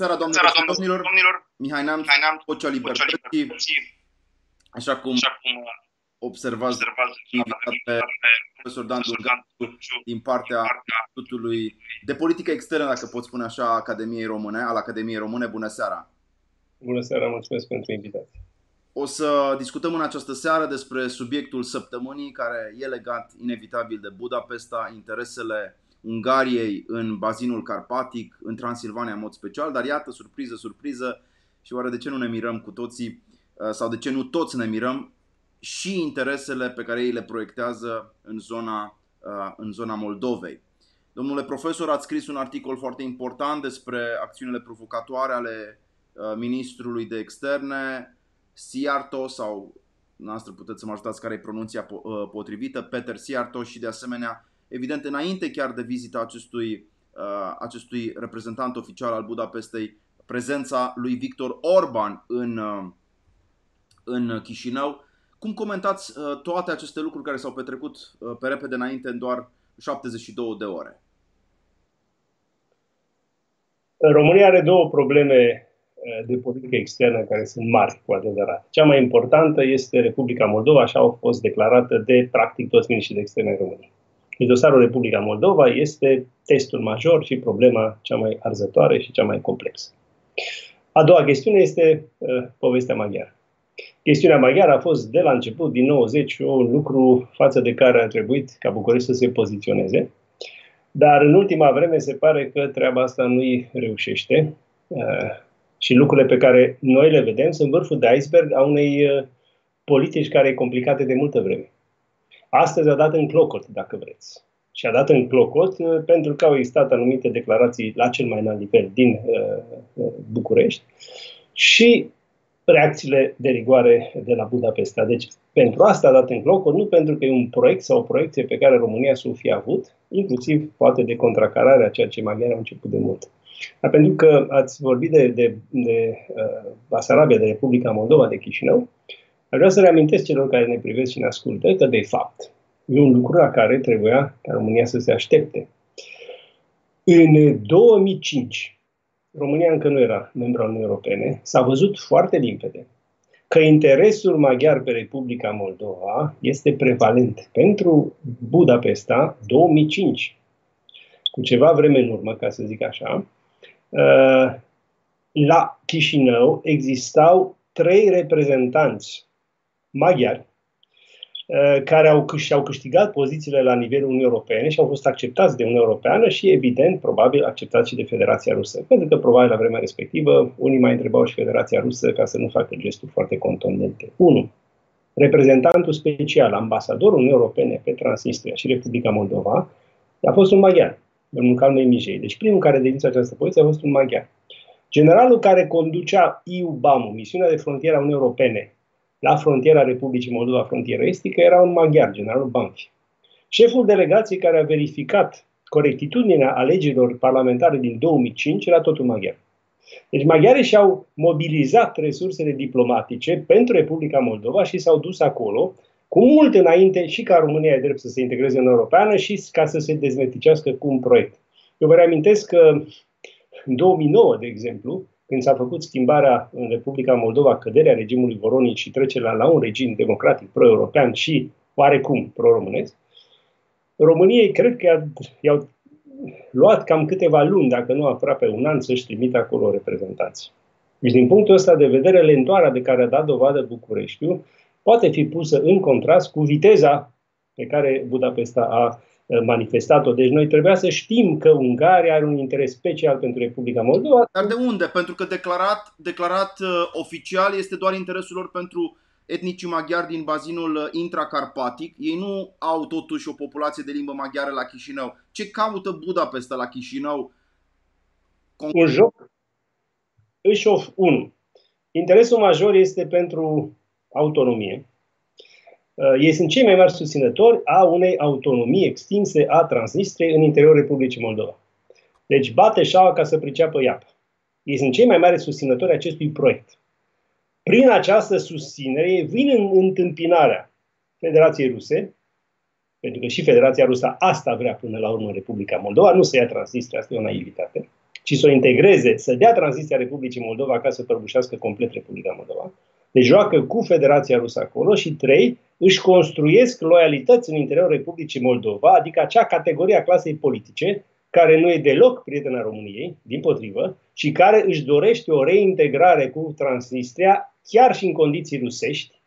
seara, doamnelor și domnilor. domnilor. Mihai Neamț, Mihai Neamț Vocea Libertății. Așa cum, Așa cum observați, observați pe profesor Dan Dungan din partea Institutului de Politică Externă, dacă pot spune așa, Academiei Române, al Academiei Române. Bună seara! Bună seara, mulțumesc pentru invitație. O să discutăm în această seară despre subiectul săptămânii, care e legat inevitabil de Budapesta, interesele Ungariei în bazinul carpatic, în Transilvania în mod special, dar iată, surpriză, surpriză, și oare de ce nu ne mirăm cu toții, uh, sau de ce nu toți ne mirăm, și interesele pe care ei le proiectează în zona, uh, în zona Moldovei. Domnule profesor, ați scris un articol foarte important despre acțiunile provocatoare ale uh, ministrului de externe, Siarto, sau noastră puteți să mă ajutați care e pronunția potrivită, Peter Siarto și de asemenea evident înainte chiar de vizita acestui, uh, acestui reprezentant oficial al Budapestei, prezența lui Victor Orban în, uh, în Chișinău. Cum comentați uh, toate aceste lucruri care s-au petrecut pe repede înainte în doar 72 de ore? România are două probleme de politică externă care sunt mari cu adevărat. Cea mai importantă este Republica Moldova, așa au fost declarată de practic toți miniștrii de externe în România. Deci dosarul Republica Moldova este testul major și problema cea mai arzătoare și cea mai complexă. A doua chestiune este uh, povestea maghiară. Chestiunea maghiară a fost de la început, din 90, un lucru față de care a trebuit ca București să se poziționeze. Dar în ultima vreme se pare că treaba asta nu îi reușește. Uh, și lucrurile pe care noi le vedem sunt vârful de iceberg a unei uh, politici care e complicate de multă vreme. Astăzi a dat în clocot, dacă vreți. Și a dat în clocot uh, pentru că au existat anumite declarații la cel mai înalt nivel din uh, uh, București și reacțiile de rigoare de la Budapesta. Deci, pentru asta a dat în clocot, nu pentru că e un proiect sau o proiecție pe care România să o fi avut, inclusiv poate de contracarare a ceea ce maghiarii au început de mult. Dar pentru că ați vorbit de, de, de uh, Basarabia, de Republica Moldova, de Chișinău, Aș vrea să reamintesc celor care ne privesc și ne ascultă că, de fapt, e un lucru la care trebuia ca România să se aștepte. În 2005, România încă nu era membru al Uniunii Europene, s-a văzut foarte limpede că interesul maghiar pe Republica Moldova este prevalent. Pentru Budapesta, 2005, cu ceva vreme în urmă, ca să zic așa, uh, la Chișinău existau trei reprezentanți maghiari, uh, care au, și-au câștigat pozițiile la nivelul Uniunii Europene și au fost acceptați de Uniunea Europeană și, evident, probabil acceptați și de Federația Rusă. Pentru că, probabil, la vremea respectivă, unii mai întrebau și Federația Rusă ca să nu facă gesturi foarte contundente. 1. Reprezentantul special, ambasadorul Uniunii Europene pe Transnistria și Republica Moldova, a fost un maghiar, domnul Calmei Mijei. Deci primul care a această poziție a fost un maghiar. Generalul care conducea IUBAM, misiunea de frontieră a Uniunii Europene, la frontiera Republicii Moldova, frontiera estică, era un maghiar, generalul Banfi. Șeful delegației care a verificat corectitudinea alegerilor parlamentare din 2005 era tot un maghiar. Deci maghiarii și-au mobilizat resursele diplomatice pentru Republica Moldova și s-au dus acolo cu mult înainte și ca România e drept să se integreze în Europeană și ca să se dezmeticească cu un proiect. Eu vă reamintesc că în 2009, de exemplu, când s-a făcut schimbarea în Republica Moldova, căderea regimului Voronic și trecerea la un regim democratic pro-european și oarecum pro-românesc, României cred că i-au luat cam câteva luni, dacă nu aproape un an, să-și trimită acolo reprezentanți. Deci, din punctul ăsta de vedere, lentoarea de care a dat dovadă Bucureștiu poate fi pusă în contrast cu viteza pe care Budapesta a Uh, manifestat-o. Deci noi trebuia să știm că Ungaria are un interes special pentru Republica Moldova. Dar de unde? Pentru că declarat, declarat uh, oficial este doar interesul lor pentru etnicii maghiari din bazinul uh, intracarpatic. Ei nu au totuși o populație de limbă maghiară la Chișinău. Ce caută Budapesta la Chișinău? Un joc își of 1. Interesul major este pentru autonomie Uh, ei sunt cei mai mari susținători a unei autonomii extinse a Transnistriei în interiorul Republicii Moldova. Deci bate șaua ca să priceapă iapă. Ei sunt cei mai mari susținători acestui proiect. Prin această susținere vin în întâmpinarea Federației Ruse, pentru că și Federația Rusă asta vrea până la urmă Republica Moldova, nu se ia Transnistria, asta e o naivitate. ci să o integreze, să dea tranziția Republicii Moldova ca să prăbușească complet Republica Moldova. Deci joacă cu Federația Rusă acolo și trei, își construiesc loialități în interiorul Republicii Moldova, adică acea categorie a clasei politice care nu e deloc prietena României, din potrivă, și care își dorește o reintegrare cu Transnistria, chiar și în condiții rusești,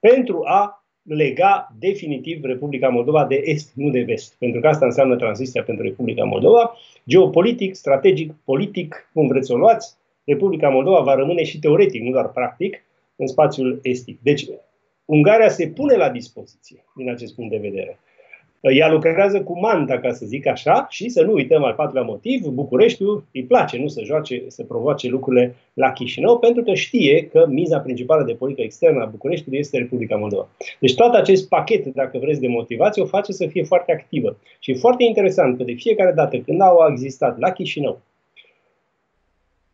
pentru a lega definitiv Republica Moldova de est, nu de vest. Pentru că asta înseamnă tranziția pentru Republica Moldova. Geopolitic, strategic, politic, cum vreți să o luați, Republica Moldova va rămâne și teoretic, nu doar practic, în spațiul estic. Deci, Ungaria se pune la dispoziție din acest punct de vedere. Ea lucrează cu manta, ca să zic așa, și să nu uităm al patrulea motiv, Bucureștiul îi place nu să joace, să provoace lucrurile la Chișinău, pentru că știe că miza principală de politică externă a Bucureștiului este Republica Moldova. Deci tot acest pachet, dacă vreți, de motivație o face să fie foarte activă. Și e foarte interesant că de fiecare dată când au existat la Chișinău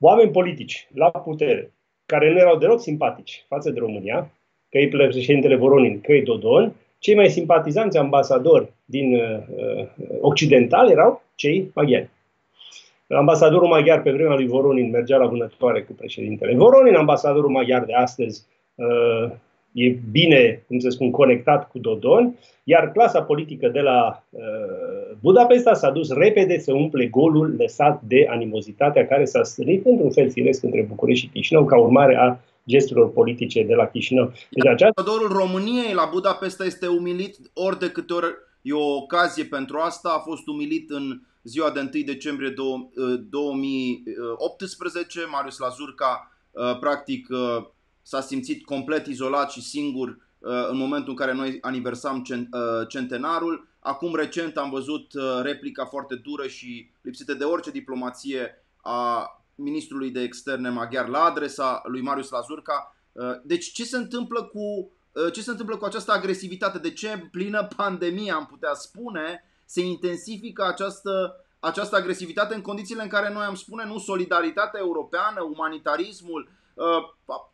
oameni politici la putere, care nu erau deloc simpatici față de România, că e președintele Voronin, că e Dodon, cei mai simpatizanți ambasadori din uh, uh, occidental erau cei maghiari. Ambasadorul maghiar pe vremea lui Voronin mergea la vânătoare cu președintele Voronin, ambasadorul maghiar de astăzi uh, e bine, cum să spun, conectat cu Dodon, iar clasa politică de la uh, Budapesta s-a dus repede să umple golul lăsat de animozitatea care s-a strânit într-un fel firesc între București și Chișinău ca urmare a gesturilor politice de la Chișinău. Deci această... Ambasadorul României la Budapesta este umilit ori de câte ori e o ocazie pentru asta, a fost umilit în ziua de 1 decembrie 2018, Marius Lazurca practic s-a simțit complet izolat și singur în momentul în care noi aniversam centenarul. Acum recent am văzut replica foarte dură și lipsită de orice diplomație a ministrului de externe maghiar la adresa lui Marius Lazurca. Uh, deci ce se întâmplă cu uh, ce se întâmplă cu această agresivitate? De ce în plină pandemie, am putea spune, se intensifică această, această agresivitate în condițiile în care noi am spune nu solidaritatea europeană, umanitarismul, uh,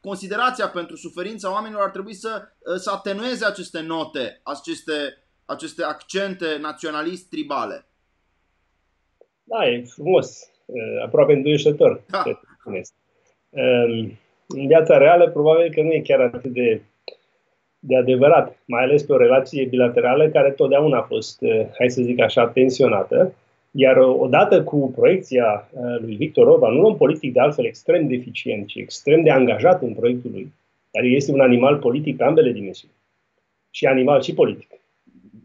considerația pentru suferința oamenilor ar trebui să, să atenueze aceste note, aceste, aceste accente naționalist-tribale. Da, e frumos uh, aproape înduieșător. Da. Uh, în viața reală, probabil că nu e chiar atât de, de adevărat, mai ales pe o relație bilaterală care totdeauna a fost, uh, hai să zic așa, tensionată. Iar odată cu proiecția uh, lui Victor Orban, un om politic de altfel extrem de eficient și extrem de angajat în proiectul lui, care este un animal politic pe ambele dimensiuni, și animal și politic,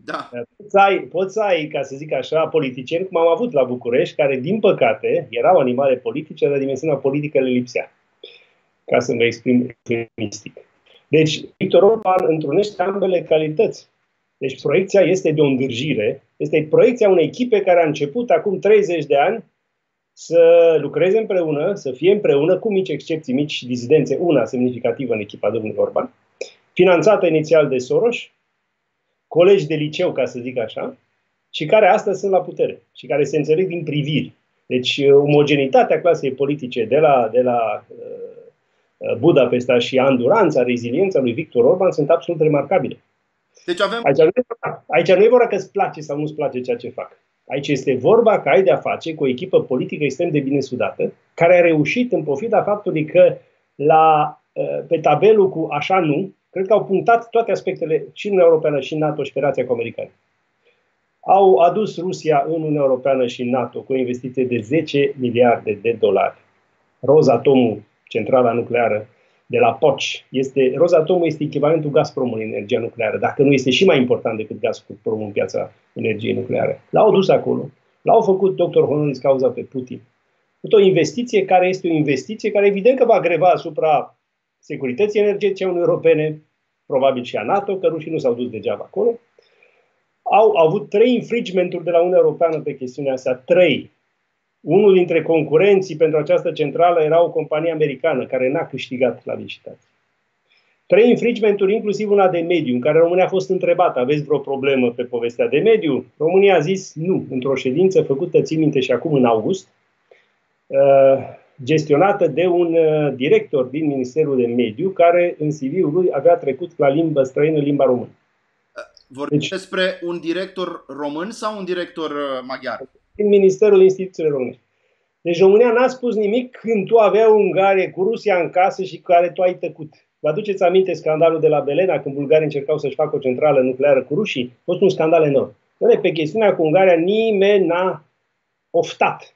da. Poți, ai, poți să ai, ca să zic așa, politicieni, cum am avut la București, care, din păcate, erau animale politice, dar dimensiunea politică le lipsea. Ca să mă exprim eufemistic. Deci, Victor Orban întrunește ambele calități. Deci, proiecția este de o îngârjire, este proiecția unei echipe care a început acum 30 de ani să lucreze împreună, să fie împreună, cu mici excepții, mici dizidențe, una semnificativă în echipa domnului Orban, finanțată inițial de Soros, colegi de liceu, ca să zic așa, și care astăzi sunt la putere și care se înțeleg din priviri. Deci, uh, omogenitatea clasei politice de la, de la uh, uh, Budapesta și anduranța, reziliența lui Victor Orban sunt absolut remarcabile. Deci avem... Aici, aici nu e vorba că îți place sau nu-ți place ceea ce fac. Aici este vorba că ai de-a face cu o echipă politică extrem de bine sudată, care a reușit, în pofida faptului că la, uh, pe tabelul cu așa nu, Cred că au punctat toate aspectele și în Uniunea Europeană și în NATO și pe relația cu americani. Au adus Rusia în Uniunea Europeană și în NATO cu o investiție de 10 miliarde de dolari. Rosatomul, centrala nucleară de la POCI, este, Rosatomul este echivalentul Gazprom în energia nucleară, dacă nu este și mai important decât Gazprom în piața energiei nucleare. L-au dus acolo, l-au făcut doctor honoris cauza pe Putin. O investiție care este o investiție care evident că va greva asupra securității energetice a Uniunii Europene, probabil și a NATO, că rușii nu s-au dus degeaba acolo. Au, au avut trei infringementuri de la Uniunea Europeană pe chestiunea asta. Trei. Unul dintre concurenții pentru această centrală era o companie americană care n-a câștigat la licitație. Trei infringementuri, inclusiv una de mediu, în care România a fost întrebată, aveți vreo problemă pe povestea de mediu? România a zis nu, într-o ședință făcută, țin minte și acum în august, uh, gestionată de un uh, director din Ministerul de Mediu, care în CV-ul lui avea trecut la limba străină, limba română. Vorbim deci, despre un director român sau un director uh, maghiar? Din Ministerul Instituțiilor Românești. Deci România n-a spus nimic când tu aveai o Ungarie cu Rusia în casă și care tu ai tăcut. Vă aduceți aminte scandalul de la Belena, când bulgarii încercau să-și facă o centrală nucleară cu rușii? A fost un scandal enorm. Doamne, pe chestiunea cu Ungaria nimeni n-a oftat.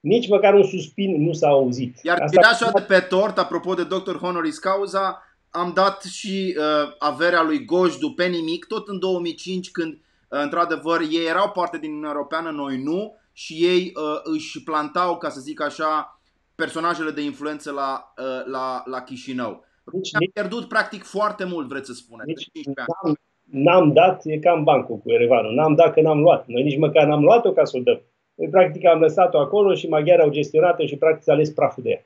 Nici măcar un suspin nu s-a auzit. Iar Asta... de pe tort, apropo de Dr. Honoris Causa, am dat și uh, averea lui Gojdu pe nimic, tot în 2005, când, uh, într-adevăr, ei erau parte din Uniunea Europeană, noi nu, și ei uh, își plantau, ca să zic așa, personajele de influență la, uh, la, la Chișinău. Deci, am pierdut practic foarte mult, vreți să spuneți, deci, n-am, n-am dat, e cam bancul cu Erevanul, n-am dat că n-am luat. Noi nici măcar n-am luat-o ca să o dăm. Noi practic am lăsat-o acolo și maghiarii au gestionat-o și practic s-a ales praful de ea.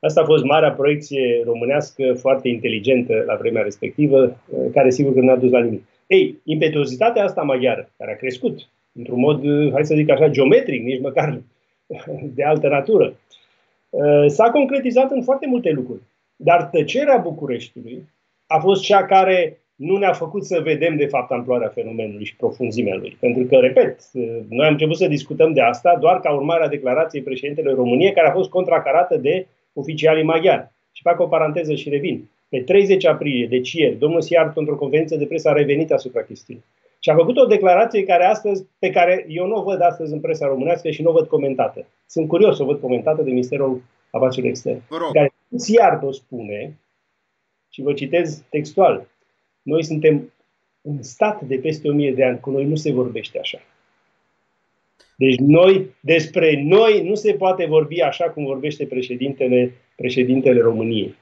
Asta a fost marea proiecție românească foarte inteligentă la vremea respectivă, care sigur că nu a dus la nimic. Ei, impetuozitatea asta maghiară, care a crescut într-un mod, hai să zic așa, geometric, nici măcar de altă natură, s-a concretizat în foarte multe lucruri. Dar tăcerea Bucureștiului a fost cea care nu ne-a făcut să vedem de fapt amploarea fenomenului și profunzimea lui. Pentru că, repet, noi am început să discutăm de asta doar ca urmare a declarației președintele României, care a fost contracarată de oficialii maghiari. Și fac o paranteză și revin. Pe 30 aprilie, deci ieri, domnul Siart, într-o conferință de presă, a revenit asupra chestiunii. Și a făcut o declarație care astăzi, pe care eu nu o văd astăzi în presa românească și nu o văd comentată. Sunt curios să o văd comentată de Ministerul Afacerilor Externe. Care Siart o spune, și vă citez textual, noi suntem un stat de peste o mie de ani, cu noi nu se vorbește așa. Deci noi, despre noi nu se poate vorbi așa cum vorbește președintele, președintele României.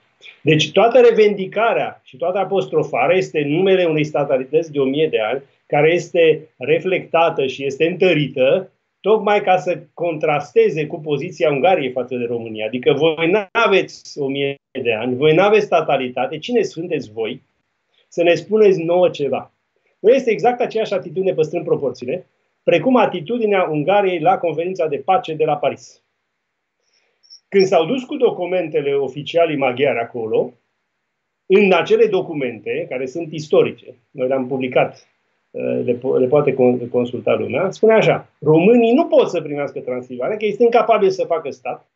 Deci toată revendicarea și toată apostrofarea este numele unei statalități de o mie de ani, care este reflectată și este întărită tocmai ca să contrasteze cu poziția Ungariei față de România. Adică voi nu aveți o mie de ani, voi nu aveți statalitate, cine sunteți voi să ne spuneți nouă ceva? Nu este exact aceeași atitudine păstrând proporțiile, precum atitudinea Ungariei la conferința de pace de la Paris. Când s-au dus cu documentele oficialii maghiari acolo, în acele documente, care sunt istorice, noi le-am publicat, uh, le, le poate consulta lumea, spune așa, românii nu pot să primească Transilvania, că este incapabil să facă stat,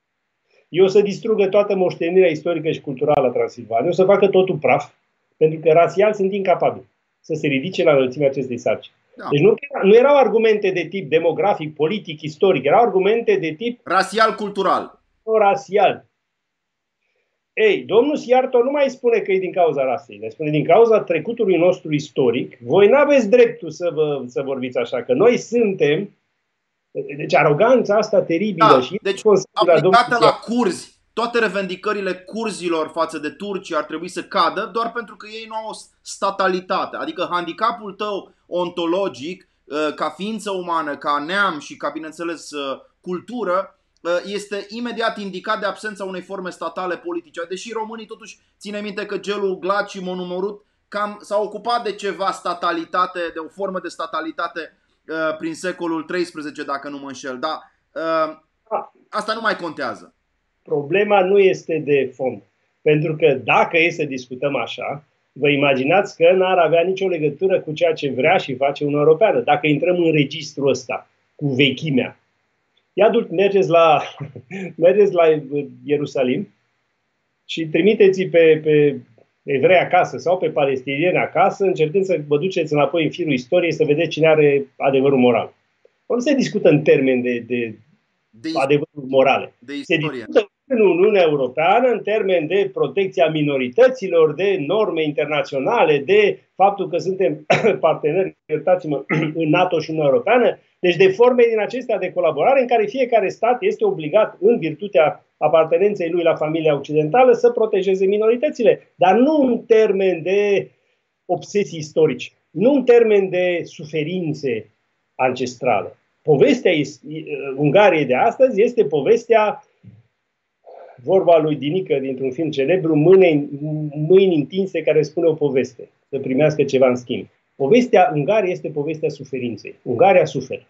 eu o să distrugă toată moștenirea istorică și culturală a Transilvaniei, o să facă totul praf, pentru că rasial sunt incapabili să se ridice la înălțimea acestei sarcini. Da. Deci nu, nu erau argumente de tip demografic, politic, istoric, erau argumente de tip rasial-cultural. Rasial. Ei, domnul Siarto nu mai spune că e din cauza rasei, ne spune din cauza trecutului nostru istoric. Voi nu aveți dreptul să, vă, să vorbiți așa, că noi suntem. Deci aroganța asta teribilă da, și deci aplicată la curzi toate revendicările curzilor față de turci ar trebui să cadă doar pentru că ei nu au o statalitate. Adică handicapul tău ontologic, uh, ca ființă umană, ca neam și ca, bineînțeles, uh, cultură, uh, este imediat indicat de absența unei forme statale politice. Deși românii totuși ține minte că gelul glad și monumărut cam s-au ocupat de ceva statalitate, de o formă de statalitate prin secolul XIII, dacă nu mă înșel. Dar asta nu mai contează. Problema nu este de fond. Pentru că dacă e să discutăm așa, vă imaginați că n-ar avea nicio legătură cu ceea ce vrea și face Uniunea Europeană. Dacă intrăm în registrul ăsta, cu vechimea. Ia mergeți la, mergeți la Ierusalim și trimiteți pe, pe evrei acasă sau pe palestinieni acasă, încercând să vă duceți înapoi în firul istoriei să vedeți cine are adevărul moral. Nu se discută în termen de, de, de adevărul morale. De istorie. Se discută în Uniunea Europeană în termen de protecția minorităților, de norme internaționale, de faptul că suntem parteneri, iertați-mă, în NATO și Uniunea Europeană, deci de forme din acestea de colaborare în care fiecare stat este obligat, în virtutea apartenenței lui la familia occidentală, să protejeze minoritățile, dar nu în termen de obsesii istorice, nu în termen de suferințe ancestrale. Povestea Ungariei de astăzi este povestea vorba lui Dinică dintr-un film celebru, mâini, mâini întinse care spune o poveste, să primească ceva în schimb. Povestea Ungaria este povestea suferinței. Ungaria suferă.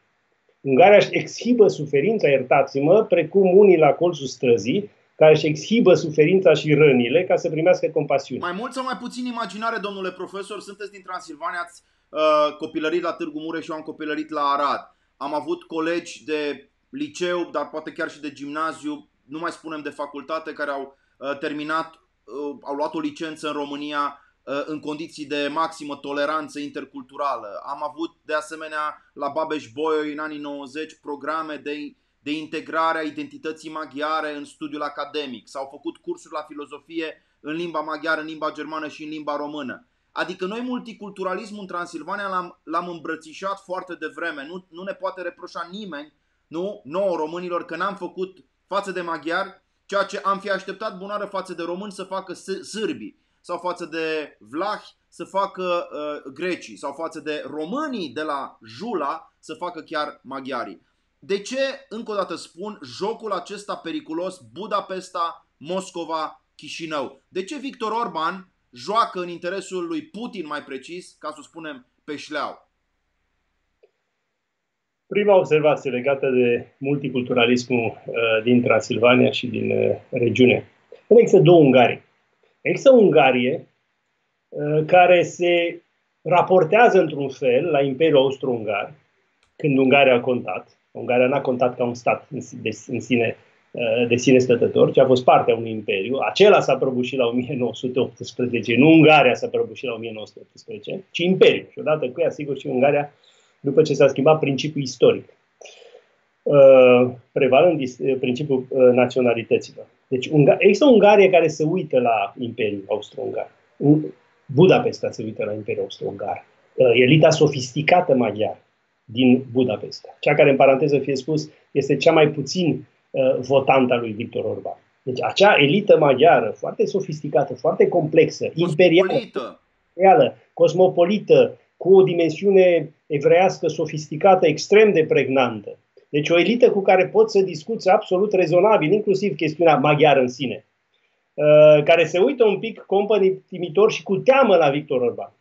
Ungaria își exhibă suferința, iertați-mă, precum unii la colțul străzii, care își exhibă suferința și rănile ca să primească compasiune. Mai mult sau mai puțin imaginare, domnule profesor, sunteți din Transilvania, ați uh, copilărit la Târgu Mureș și eu am copilărit la Arad. Am avut colegi de liceu, dar poate chiar și de gimnaziu, nu mai spunem de facultate, care au uh, terminat, uh, au luat o licență în România uh, în condiții de maximă toleranță interculturală. Am avut de asemenea la Babeș-Bolyai în anii 90 programe de, de integrare a identității maghiare în studiul academic. S-au făcut cursuri la filozofie în limba maghiară, în limba germană și în limba română. Adică noi multiculturalismul în Transilvania l-am, l-am îmbrățișat foarte devreme. Nu, nu ne poate reproșa nimeni, nu, nouă românilor, că n-am făcut față de maghiari ceea ce am fi așteptat bunară față de români să facă sârbii sau față de vlahi să facă uh, grecii sau față de românii de la Jula să facă chiar maghiarii. De ce, încă o dată spun, jocul acesta periculos Budapesta, Moscova, Chișinău? De ce Victor Orban joacă în interesul lui Putin mai precis, ca să spunem pe șleau? Prima observație legată de multiculturalismul uh, din Transilvania și din uh, regiune. Există două Ungarii. Există o Ungarie uh, care se raportează într-un fel la Imperiul Austro-Ungar, când Ungaria a contat. Ungaria n-a contat ca un stat în, de, în sine, uh, de sine stătător, ci a fost parte a unui imperiu. Acela s-a prăbușit la 1918, nu Ungaria s-a prăbușit la 1918, ci imperiul. Și odată cu ea, sigur, și Ungaria după ce s-a schimbat principiul istoric, uh, prevalând uh, principiul uh, naționalităților. Deci există o Ungarie care se uită la Imperiul Austro-Ungar. Budapesta se uită la Imperiul Austro-Ungar. Elita sofisticată maghiară din Budapesta. Cea care, în paranteză fie spus, este cea mai puțin votantă a lui Victor Orban. Deci acea elită maghiară, foarte sofisticată, foarte complexă, imperială, cosmopolită, cu o dimensiune evreiască sofisticată, extrem de pregnantă. Deci o elită cu care pot să discuți absolut rezonabil, inclusiv chestiunea maghiară în sine, uh, care se uită un pic compătimitor și cu teamă la Victor Orban.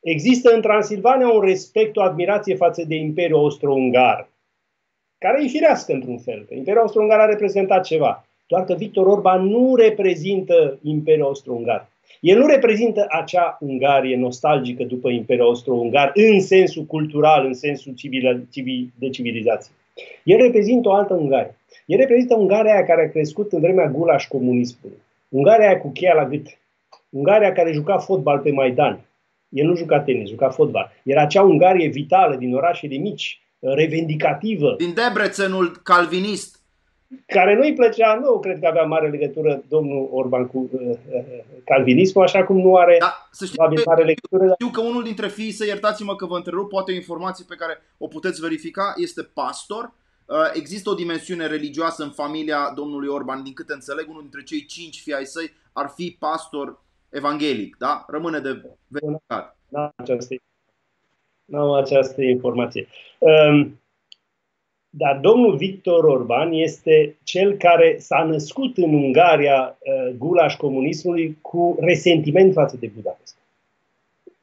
Există în Transilvania un respect, o admirație față de Imperiul Austro-Ungar, care e firească într-un fel, că Imperiul Austro-Ungar a reprezentat ceva. Doar că Victor Orban nu reprezintă Imperiul Austro-Ungar. El nu reprezintă acea Ungarie nostalgică după Imperiul Austro-Ungar în sensul cultural, în sensul civil, civil, de civilizație. El reprezintă o altă Ungarie. El reprezintă Ungaria aia care a crescut în vremea gulaș comunismului. Ungaria aia cu cheia la gât. Ungaria care juca fotbal pe Maidan. El nu juca tenis, juca fotbal. Era acea Ungarie vitală din orașele mici, revendicativă. Din Debrecenul calvinist care nu-i plăcea, nu cred că avea mare legătură domnul Orban cu uh, uh, calvinismul, așa cum nu are da, să știu, că, mare legătură. Știu că unul dintre fii, să iertați-mă că vă întrerup, poate o informație pe care o puteți verifica, este pastor. Uh, există o dimensiune religioasă în familia domnului Orban, din câte înțeleg, unul dintre cei cinci fii ai săi ar fi pastor evanghelic, da? Rămâne de verificat. Da, această, da, această informație. Um, dar domnul Victor Orban este cel care s-a născut în Ungaria uh, gulaș comunismului cu resentiment față de Budapesta.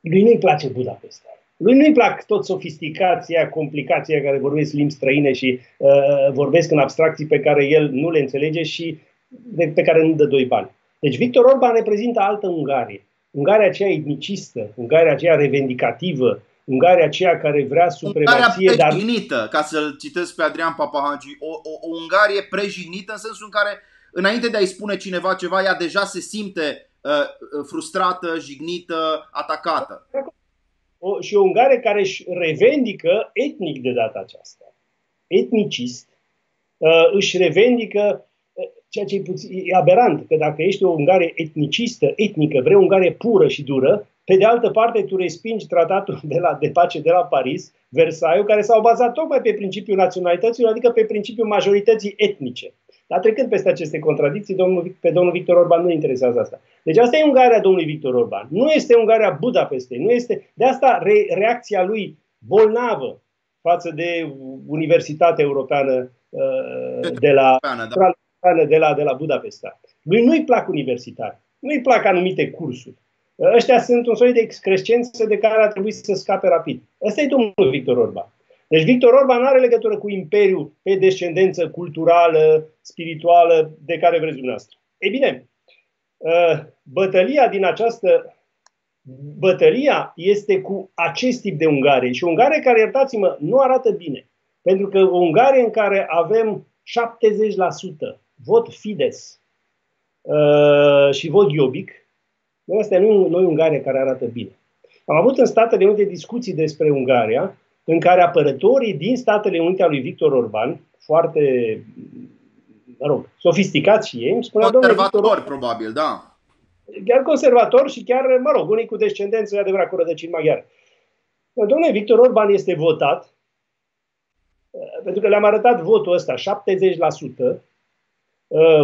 Lui nu-i place Budapesta. Lui nu-i plac tot sofisticația, complicația care vorbesc limbi străine și uh, vorbesc în abstracții pe care el nu le înțelege și de, pe care nu dă doi bani. Deci Victor Orban reprezintă altă Ungarie. Ungaria aceea etnicistă, Ungaria aceea revendicativă, Ungaria aceea care vrea supremație. Ungaria prejignită, dar... ca să-l citesc pe Adrian Papahagi, o, o, o Ungarie prejignită în sensul în care înainte de a-i spune cineva ceva, ea deja se simte uh, frustrată, jignită, atacată. O, și o Ungarie care își revendică etnic de data aceasta, etnicist, uh, își revendică uh, ceea ce e, puțin, e aberant, că dacă ești o Ungarie etnicistă, etnică, vrei o Ungarie pură și dură, pe de altă parte, tu respingi tratatul de, la, de pace de la Paris, Versailles, care s-au bazat tocmai pe principiul naționalității, adică pe principiul majorității etnice. Dar trecând peste aceste contradicții, domnul, pe domnul Victor Orban nu interesează asta. Deci asta e Ungaria domnului Victor Orban. Nu este Ungaria Budapestei. Nu este, de asta re, reacția lui bolnavă față de Universitatea Europeană uh, de, la, da. de, la, de la Budapesta. Lui nu-i plac universitari. Nu-i plac anumite cursuri. Ăștia sunt un soi de excrescență de care ar trebui să scape rapid. Ăsta e domnul Victor Orban. Deci Victor Orban nu are legătură cu imperiul pe descendență culturală, spirituală, de care vreți dumneavoastră. Ei bine, ă, bătălia din această bătălia este cu acest tip de Ungare. Și Ungare care, iertați-mă, nu arată bine. Pentru că o Ungarie în care avem 70% vot Fides uh, și vot Iobic, asta nu, nu e Ungaria care arată bine. Am avut în Statele Unite discuții despre Ungaria, în care apărătorii din Statele Unite al lui Victor Orban, foarte, mă rog, sofisticați și ei, îmi spunea, Conservator, probabil, da. Chiar conservator și chiar, mă rog, unii cu descendență, adevărat, cu rădăcini maghiare. Domnule, Victor Orban este votat, pentru că le-am arătat votul ăsta, 70%, uh,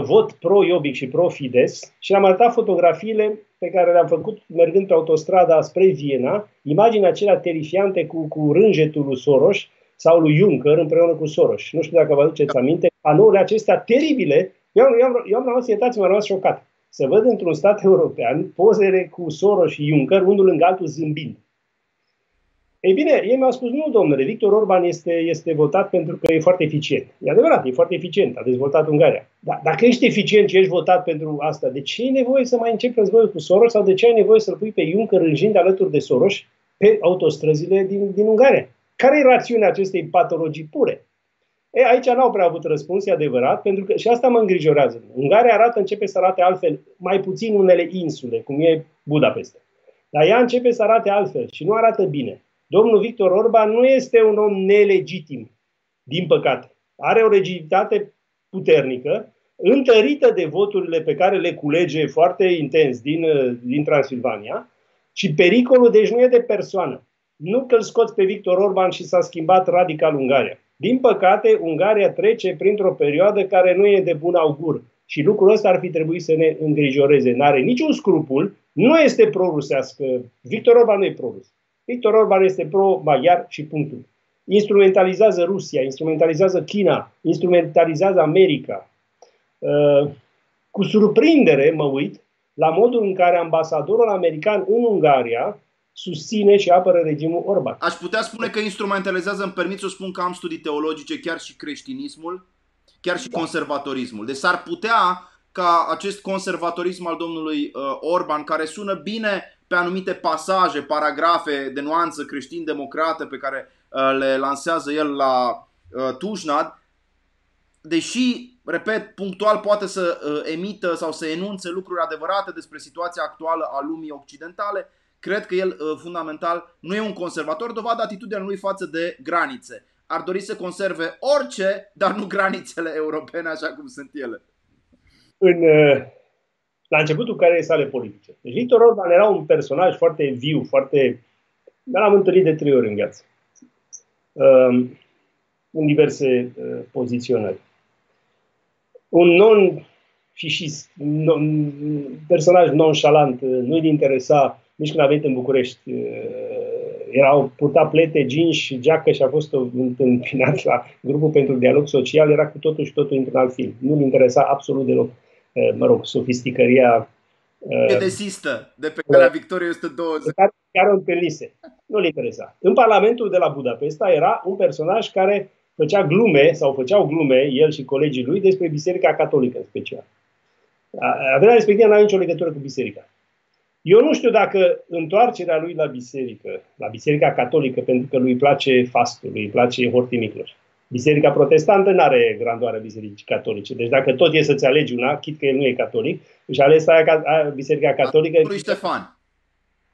vot pro-Iobic și pro-Fides și am arătat fotografiile pe care le-am făcut mergând pe autostrada spre Viena, imagini acelea terifiante cu, cu rânjetul lui Soros sau lui Juncker împreună cu Soros. Nu știu dacă vă aduceți aminte, panourile acestea teribile, eu, eu, eu am rămas, iertați, m-am rămas șocat. Să văd într-un stat european pozele cu Soros și Juncker, unul lângă altul zâmbind. Ei bine, ei mi-au spus, nu, domnule, Victor Orban este, este votat pentru că e foarte eficient. E adevărat, e foarte eficient, a dezvoltat Ungaria. Dar dacă ești eficient și ești votat pentru asta, de ce e nevoie să mai începi războiul cu Soros sau de ce ai nevoie să-l pui pe Juncker rânjind alături de Soros pe autostrăzile din, din Ungaria? Care e rațiunea acestei patologii pure? E, aici n-au prea avut răspuns, e adevărat, pentru că și asta mă îngrijorează. Ungaria arată, începe să arate altfel, mai puțin unele insule, cum e Budapesta. Dar ea începe să arate altfel și nu arată bine. Domnul Victor Orban nu este un om nelegitim, din păcate. Are o rigiditate puternică, întărită de voturile pe care le culege foarte intens din, din Transilvania și pericolul deci nu e de persoană. Nu că îl scoți pe Victor Orban și s-a schimbat radical Ungaria. Din păcate, Ungaria trece printr-o perioadă care nu e de bun augur. Și lucrul ăsta ar fi trebuit să ne îngrijoreze. N-are niciun scrupul, nu este pro-rusească. Victor Orban nu e pro-rus. Victor Orban este pro-maghiar și punctul. Instrumentalizează Rusia, instrumentalizează China, instrumentalizează America. Uh, cu surprindere mă uit la modul în care ambasadorul american în Ungaria susține și apără regimul Orban. Aș putea spune că instrumentalizează, îmi permit să spun că am studii teologice, chiar și creștinismul, chiar și da. conservatorismul. Deci s-ar putea ca acest conservatorism al domnului uh, Orban, care sună bine pe anumite pasaje, paragrafe de nuanță creștin-democrată pe care uh, le lansează el la uh, Tujnad, deși, repet, punctual poate să uh, emită sau să enunțe lucruri adevărate despre situația actuală a lumii occidentale, cred că el fundamental nu e un conservator, dovadă atitudinea lui față de granițe. Ar dori să conserve orice, dar nu granițele europene așa cum sunt ele. În la începutul carierei sale politice. Deci Victor Orban era un personaj foarte viu, foarte... L-am întâlnit de trei ori în viață. Um, în diverse uh, poziționări. Un non fișist, non, personaj nonșalant, uh, nu-i interesa nici când a venit în București. Uh, erau purta plete, jeans și geacă și a fost întâmpinat la grupul pentru dialog social, era cu totul și totul într-un alt film. Nu-l interesa absolut deloc. Uh, Eh, mă rog, sofisticăria desistă de pe calea Victoriei 120. Care chiar o întâlnise. Nu-l interesa. În Parlamentul de la Budapesta era un personaj care făcea glume sau făceau glume, el și colegii lui, despre Biserica Catolică în special. Averea respectivă nu are nicio legătură cu Biserica. Eu nu știu dacă întoarcerea lui la biserică, la Biserica Catolică, pentru că lui place fastul, lui place hortimicloș, Biserica protestantă nu are grandoarea bisericii catolice. Deci dacă tot e să-ți alegi una, chit că el nu e catolic, își ales aia, aia Biserica Catolică. Lui Ștefan.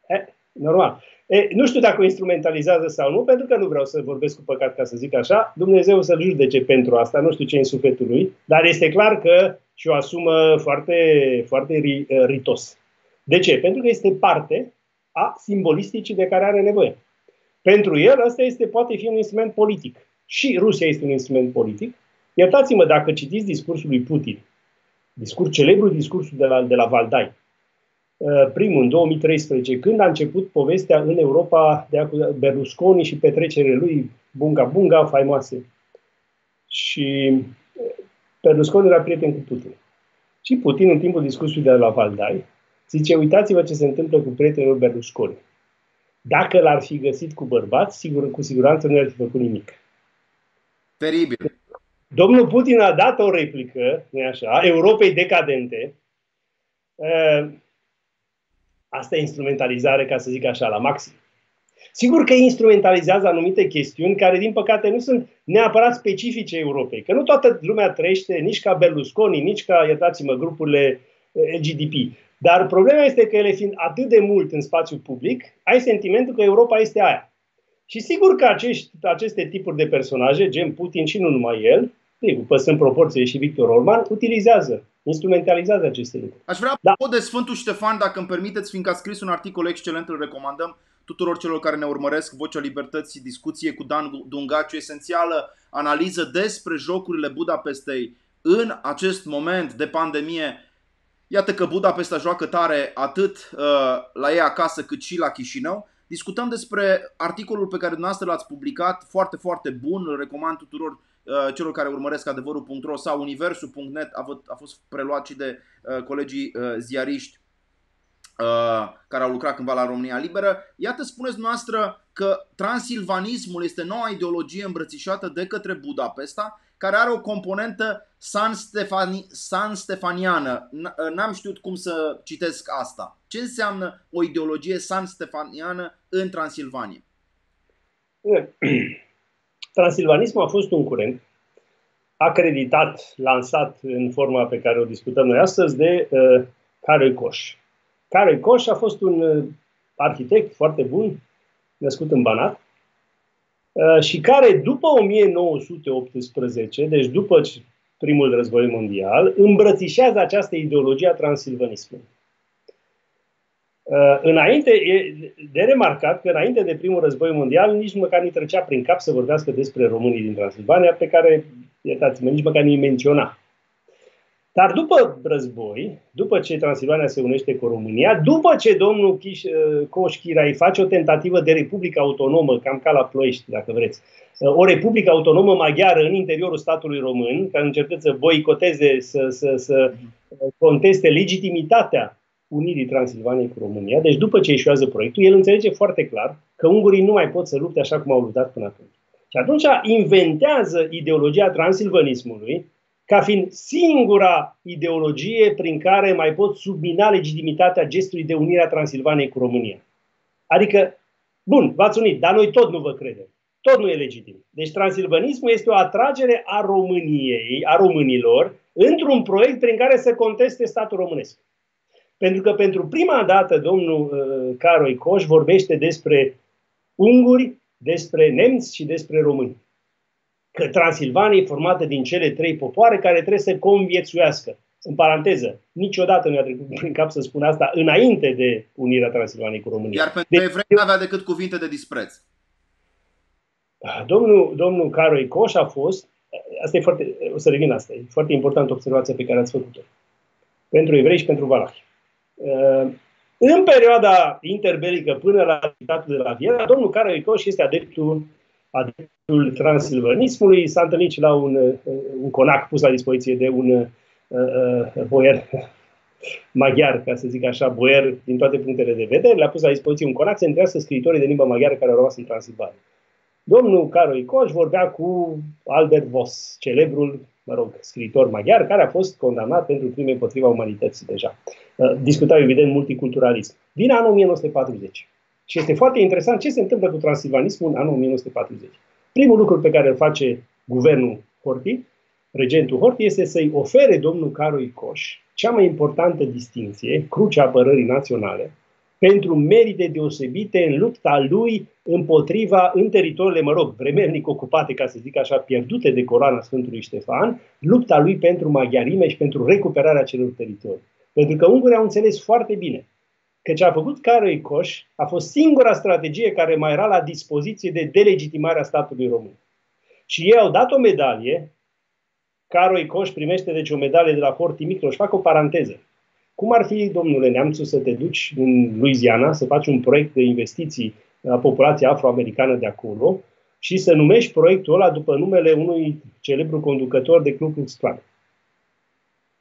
E, normal. E, nu știu dacă o instrumentalizează sau nu, pentru că nu vreau să vorbesc cu păcat ca să zic așa. Dumnezeu să-l judece pentru asta, nu știu ce e în sufletul lui, dar este clar că și o asumă foarte, foarte ritos. De ce? Pentru că este parte a simbolisticii de care are nevoie. Pentru el, ăsta este, poate fi un instrument politic și Rusia este un instrument politic. Iertați-mă dacă citiți discursul lui Putin, discurs, celebrul discursul de la, de la Valdai, uh, primul, în 2013, când a început povestea în Europa de Berlusconi și petrecerile lui bunga-bunga, faimoase. Și uh, Berlusconi era prieten cu Putin. Și Putin, în timpul discursului de la Valdai, zice, uitați-vă ce se întâmplă cu prietenul Berlusconi. Dacă l-ar fi găsit cu bărbați, sigur, cu siguranță nu ar fi făcut nimic. Teribil. Domnul Putin a dat o replică, nu așa, Europei decadente. Asta e instrumentalizare, ca să zic așa, la maxim. Sigur că instrumentalizează anumite chestiuni care, din păcate, nu sunt neapărat specifice Europei. Că nu toată lumea trăiește nici ca Berlusconi, nici ca, iertați-mă, grupurile eh, LGDP. Dar problema este că ele fiind atât de mult în spațiu public, ai sentimentul că Europa este aia. Și sigur că acești, aceste tipuri de personaje, gen Putin și nu numai el, sigur, păsând proporție și Victor Orban, utilizează, instrumentalizează aceste lucruri. Aș vrea, da. de Sfântul Ștefan, dacă îmi permiteți, fiindcă a scris un articol excelent, îl recomandăm tuturor celor care ne urmăresc Vocea Libertății, discuție cu Dan Dungaciu, esențială analiză despre jocurile Budapestei în acest moment de pandemie. Iată că Budapesta joacă tare atât uh, la ei acasă cât și la Chișinău. Discutăm despre articolul pe care dumneavoastră l-ați publicat, foarte, foarte bun, îl recomand tuturor uh, celor care urmăresc adevărul.ro sau universul.net, a, fost, a fost preluat și de uh, colegii uh, ziariști uh, care au lucrat cândva la România Liberă. Iată, spuneți noastră că transilvanismul este noua ideologie îmbrățișată de către Budapesta, care are o componentă San, Stefani, San Stefaniană. N-am știut cum să citesc asta. Ce înseamnă o ideologie San Stefaniană în Transilvania? Transilvanismul a fost un curent acreditat, lansat în forma pe care o discutăm noi astăzi de uh, Karel Koch. Karel Koch a fost un uh, arhitect foarte bun, născut în Banat, uh, și care după 1918, deci după primul război mondial, îmbrățișează această ideologie a transilvanismului. Uh, înainte, e de remarcat că înainte de primul război mondial nici măcar nu trecea prin cap să vorbească despre românii din Transilvania, pe care, iertați-mă, nici măcar nu-i menționa. Dar după război, după ce Transilvania se unește cu România, după ce domnul Chiș, uh, Coș Chirai face o tentativă de republică autonomă, cam ca la Ploiești, dacă vreți, uh, o republică autonomă maghiară în interiorul statului român, care încercă să boicoteze, să, să, să conteste legitimitatea unirii Transilvaniei cu România, deci după ce ieșuează proiectul, el înțelege foarte clar că ungurii nu mai pot să lupte așa cum au luptat până atunci. Și atunci inventează ideologia transilvanismului, ca fiind singura ideologie prin care mai pot submina legitimitatea gestului de unire a Transilvaniei cu România. Adică, bun, v-ați unit, dar noi tot nu vă credem. Tot nu e legitim. Deci transilvanismul este o atragere a României, a românilor, într-un proiect prin care să conteste statul românesc. Pentru că pentru prima dată domnul uh, Caroi Coș vorbește despre unguri, despre nemți și despre români că Transilvania e formată din cele trei popoare care trebuie să conviețuiască. În paranteză, niciodată nu a trecut prin cap să spun asta înainte de unirea Transilvaniei cu România. Iar pentru de- evrei nu avea decât cuvinte de dispreț. Domnul, domnul Caroi Coș a fost, asta e foarte, o să revin asta, e foarte importantă observația pe care ați făcut-o. Pentru evrei și pentru valahi. În perioada interbelică până la tratatul de la Viena, domnul Caroi Coș este adeptul adeptul transilvanismului, s-a întâlnit și la un, uh, un conac pus la dispoziție de un uh, uh, boier maghiar, ca să zic așa, boier din toate punctele de vedere, le-a pus la dispoziție un conac să întrească scriitorii de limba maghiară care au rămas în Transilvania. Domnul Carol Coș vorbea cu Albert Voss, celebrul, mă rog, scriitor maghiar, care a fost condamnat pentru crime împotriva umanității deja. Uh, discutau, evident, multiculturalism. Din anul 1940. Și este foarte interesant ce se întâmplă cu transilvanismul în anul 1940. Primul lucru pe care îl face guvernul Horti, regentul Horti, este să-i ofere domnul Caroi Coș cea mai importantă distinție, crucea apărării naționale, pentru merite deosebite în lupta lui împotriva, în teritoriile, mă rog, vremelnic ocupate, ca să zic așa, pierdute de coroana Sfântului Ștefan, lupta lui pentru maghiarime și pentru recuperarea celor teritorii. Pentru că ungurii au înțeles foarte bine că ce a făcut Caroi Coș a fost singura strategie care mai era la dispoziție de delegitimare a statului român. Și ei au dat o medalie, Caroi Coș primește deci o medalie de la Fort Timicro. fac o paranteză. Cum ar fi, domnule Neamțu, să te duci în Louisiana, să faci un proiect de investiții la populația afroamericană de acolo și să numești proiectul ăla după numele unui celebru conducător de Ku Klux Klan?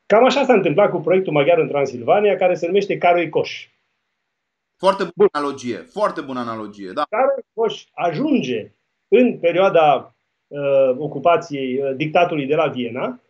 Cam așa s-a întâmplat cu proiectul maghiar în Transilvania, care se numește Caroi Coș. Foarte bună analogie, foarte bună analogie, da. Care Coș ajunge în perioada uh, ocupației uh, dictatului de la Viena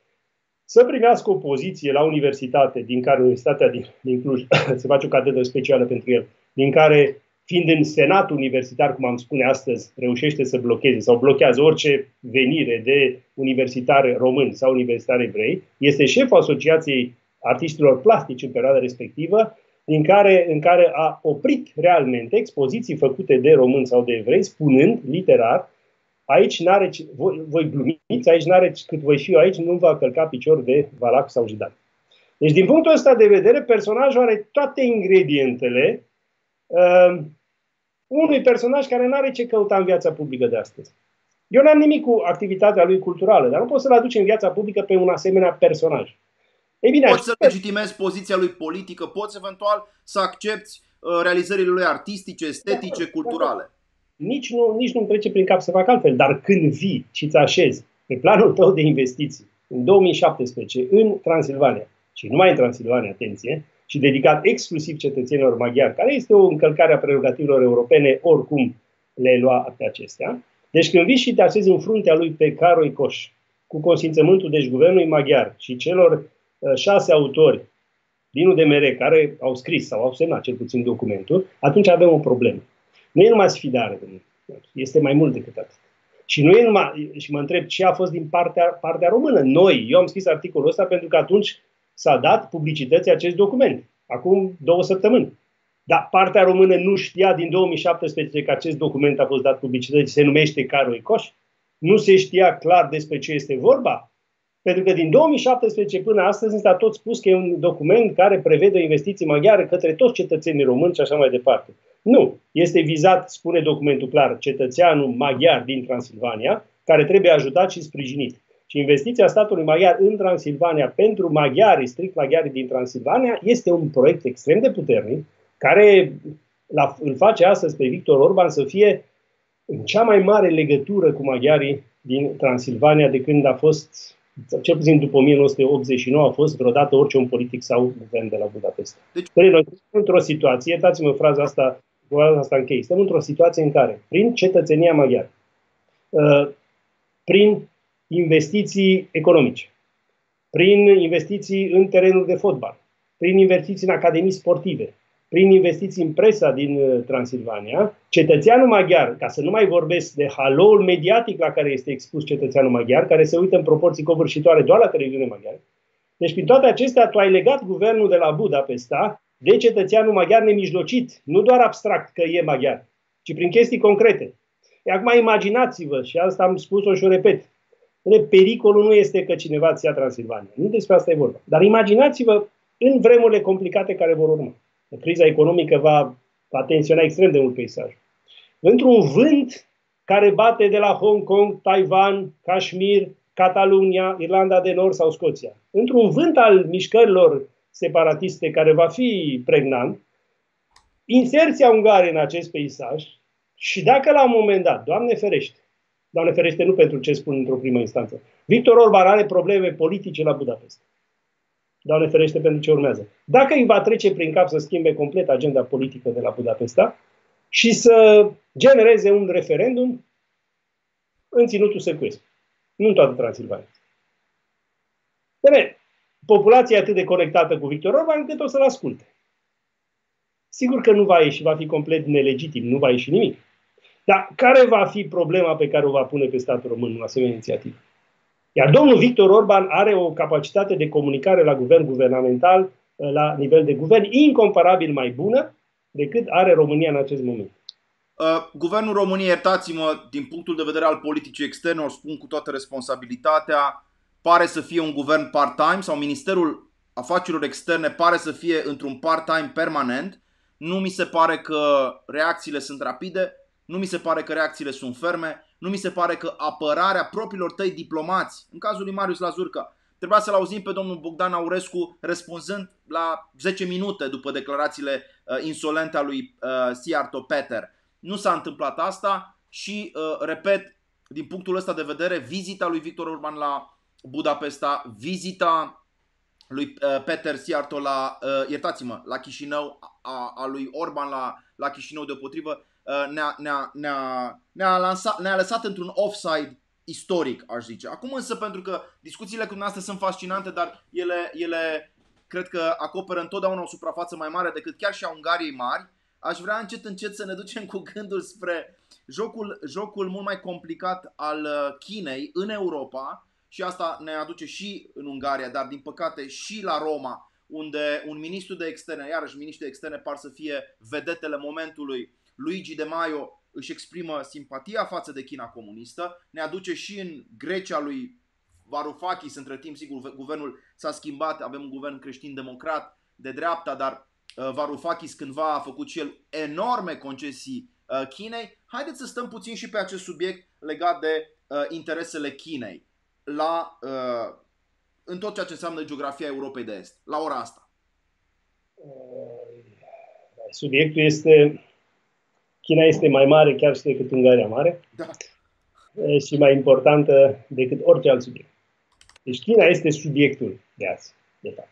să primească o poziție la universitate, din care Universitatea din, din Cluj se face o catedră specială pentru el, din care fiind în senat universitar, cum am spune astăzi, reușește să blocheze sau blochează orice venire de universitari români sau universitari evrei, este șeful Asociației Artiștilor Plastici în perioada respectivă, din care, în care a oprit realmente expoziții făcute de români sau de evrei, spunând literar, aici n-are, voi, voi glumiți, aici n-are cât voi fi eu aici, nu va călca picior de valac sau jidan. Deci, din punctul ăsta de vedere, personajul are toate ingredientele uh, unui personaj care nu are ce căuta în viața publică de astăzi. Eu n-am nimic cu activitatea lui culturală, dar nu poți să-l aduci în viața publică pe un asemenea personaj. Ei bine, poți să legitimezi poziția lui politică, poți eventual să accepti uh, realizările lui artistice, estetice, culturale. Nici nu, nici nu trece prin cap să fac altfel, dar când vii și îți așezi pe planul tău de investiții în 2017 în Transilvania, și numai în Transilvania, atenție, și dedicat exclusiv cetățenilor maghiari, care este o încălcare a prerogativelor europene, oricum le lua pe acestea. Deci când vii și te așezi în fruntea lui pe Caroi Coș, cu consimțământul deci guvernului maghiar și celor uh, șase autori din UDMR care au scris sau au semnat cel puțin documentul, atunci avem o problemă. Nu e numai sfidare, este mai mult decât atât. Și nu e numai, și mă întreb ce a fost din partea, partea română. Noi, eu am scris articolul ăsta pentru că atunci s-a dat publicității acest document, acum două săptămâni. Dar partea română nu știa din 2017 că acest document a fost dat publicității, se numește Caroi Coș. Nu se știa clar despre ce este vorba. Pentru că din 2017 până astăzi s-a tot spus că e un document care prevede investiții maghiare către toți cetățenii români și așa mai departe. Nu. Este vizat, spune documentul clar, cetățeanul maghiar din Transilvania, care trebuie ajutat și sprijinit. Și investiția statului maghiar în Transilvania pentru maghiarii, strict maghiarii din Transilvania, este un proiect extrem de puternic, care la, îl face astăzi pe Victor Orban să fie în cea mai mare legătură cu maghiarii din Transilvania de când a fost, cel puțin după 1989, a fost vreodată orice un politic sau guvern de la Budapesta. Deci, noi suntem într-o situație, iertați-mă fraza asta, cu asta închei, suntem într-o situație în care, prin cetățenia maghiară, uh, prin investiții economice, prin investiții în terenul de fotbal, prin investiții în academii sportive, prin investiții în presa din uh, Transilvania, cetățeanul maghiar, ca să nu mai vorbesc de haloul mediatic la care este expus cetățeanul maghiar, care se uită în proporții covârșitoare doar la televiziune maghiară, deci prin toate acestea tu ai legat guvernul de la Budapesta de cetățeanul maghiar nemijlocit, nu doar abstract că e maghiar, ci prin chestii concrete. E acum imaginați-vă, și asta am spus-o și o repet, pericolul nu este că cineva ți ia Transilvania. Nu despre asta e vorba. Dar imaginați-vă în vremurile complicate care vor urma. Criza economică va, va tensiona extrem de mult peisaj. Într-un vânt care bate de la Hong Kong, Taiwan, Kashmir, Catalunia, Irlanda de Nord sau Scoția. Într-un vânt al mișcărilor separatiste care va fi pregnant, inserția Ungariei în acest peisaj și dacă la un moment dat, Doamne ferește, Doamne ferește, nu pentru ce spun într-o primă instanță. Victor Orban are probleme politice la Budapest. Doamne ferește pentru ce urmează. Dacă îi va trece prin cap să schimbe complet agenda politică de la Budapesta și să genereze un referendum în ținutul secuiesc. Nu în toată Transilvania. Bine, populația e atât de conectată cu Victor Orban încât o să-l asculte. Sigur că nu va ieși, va fi complet nelegitim, nu va ieși nimic. Dar care va fi problema pe care o va pune pe statul român în asemenea inițiativă? Iar domnul Victor Orban are o capacitate de comunicare la guvern guvernamental, la nivel de guvern, incomparabil mai bună decât are România în acest moment. Uh, Guvernul României, iertați-mă, din punctul de vedere al politicii externe, o spun cu toată responsabilitatea, pare să fie un guvern part-time sau Ministerul Afacerilor Externe pare să fie într-un part-time permanent. Nu mi se pare că reacțiile sunt rapide, nu mi se pare că reacțiile sunt ferme, nu mi se pare că apărarea propriilor tăi diplomați, în cazul lui Marius Lazurca, trebuia să-l auzim pe domnul Bogdan Aurescu răspunzând la 10 minute după declarațiile uh, insolente a lui uh, Siarto Peter. Nu s-a întâmplat asta și, uh, repet, din punctul ăsta de vedere, vizita lui Victor Orban la Budapesta, vizita lui uh, Peter Siarto la, uh, iertați-mă, la Chișinău, a, a lui Orban la, la Chișinău deopotrivă, Uh, ne-a, ne-a, ne-a, ne-a, lansat, ne-a lăsat într-un offside istoric, aș zice. Acum însă, pentru că discuțiile cu dumneavoastră sunt fascinante, dar ele, ele cred că acoperă întotdeauna o suprafață mai mare decât chiar și a Ungariei mari, aș vrea încet încet să ne ducem cu gândul spre jocul, jocul mult mai complicat al uh, Chinei în Europa și asta ne aduce și în Ungaria, dar din păcate și la Roma, unde un ministru de externe, iarăși ministru de externe par să fie vedetele momentului, Luigi De Maio își exprimă simpatia față de China comunistă, ne aduce și în Grecia lui Varoufakis, între timp, sigur, guvernul s-a schimbat, avem un guvern creștin-democrat de dreapta, dar uh, Varoufakis cândva a făcut și el enorme concesii uh, Chinei. Haideți să stăm puțin și pe acest subiect legat de uh, interesele Chinei la, uh, în tot ceea ce înseamnă geografia Europei de Est, la ora asta. Uh, subiectul este China este mai mare chiar și decât Ungaria mare da. și mai importantă decât orice alt subiect. Deci China este subiectul de azi, de fapt.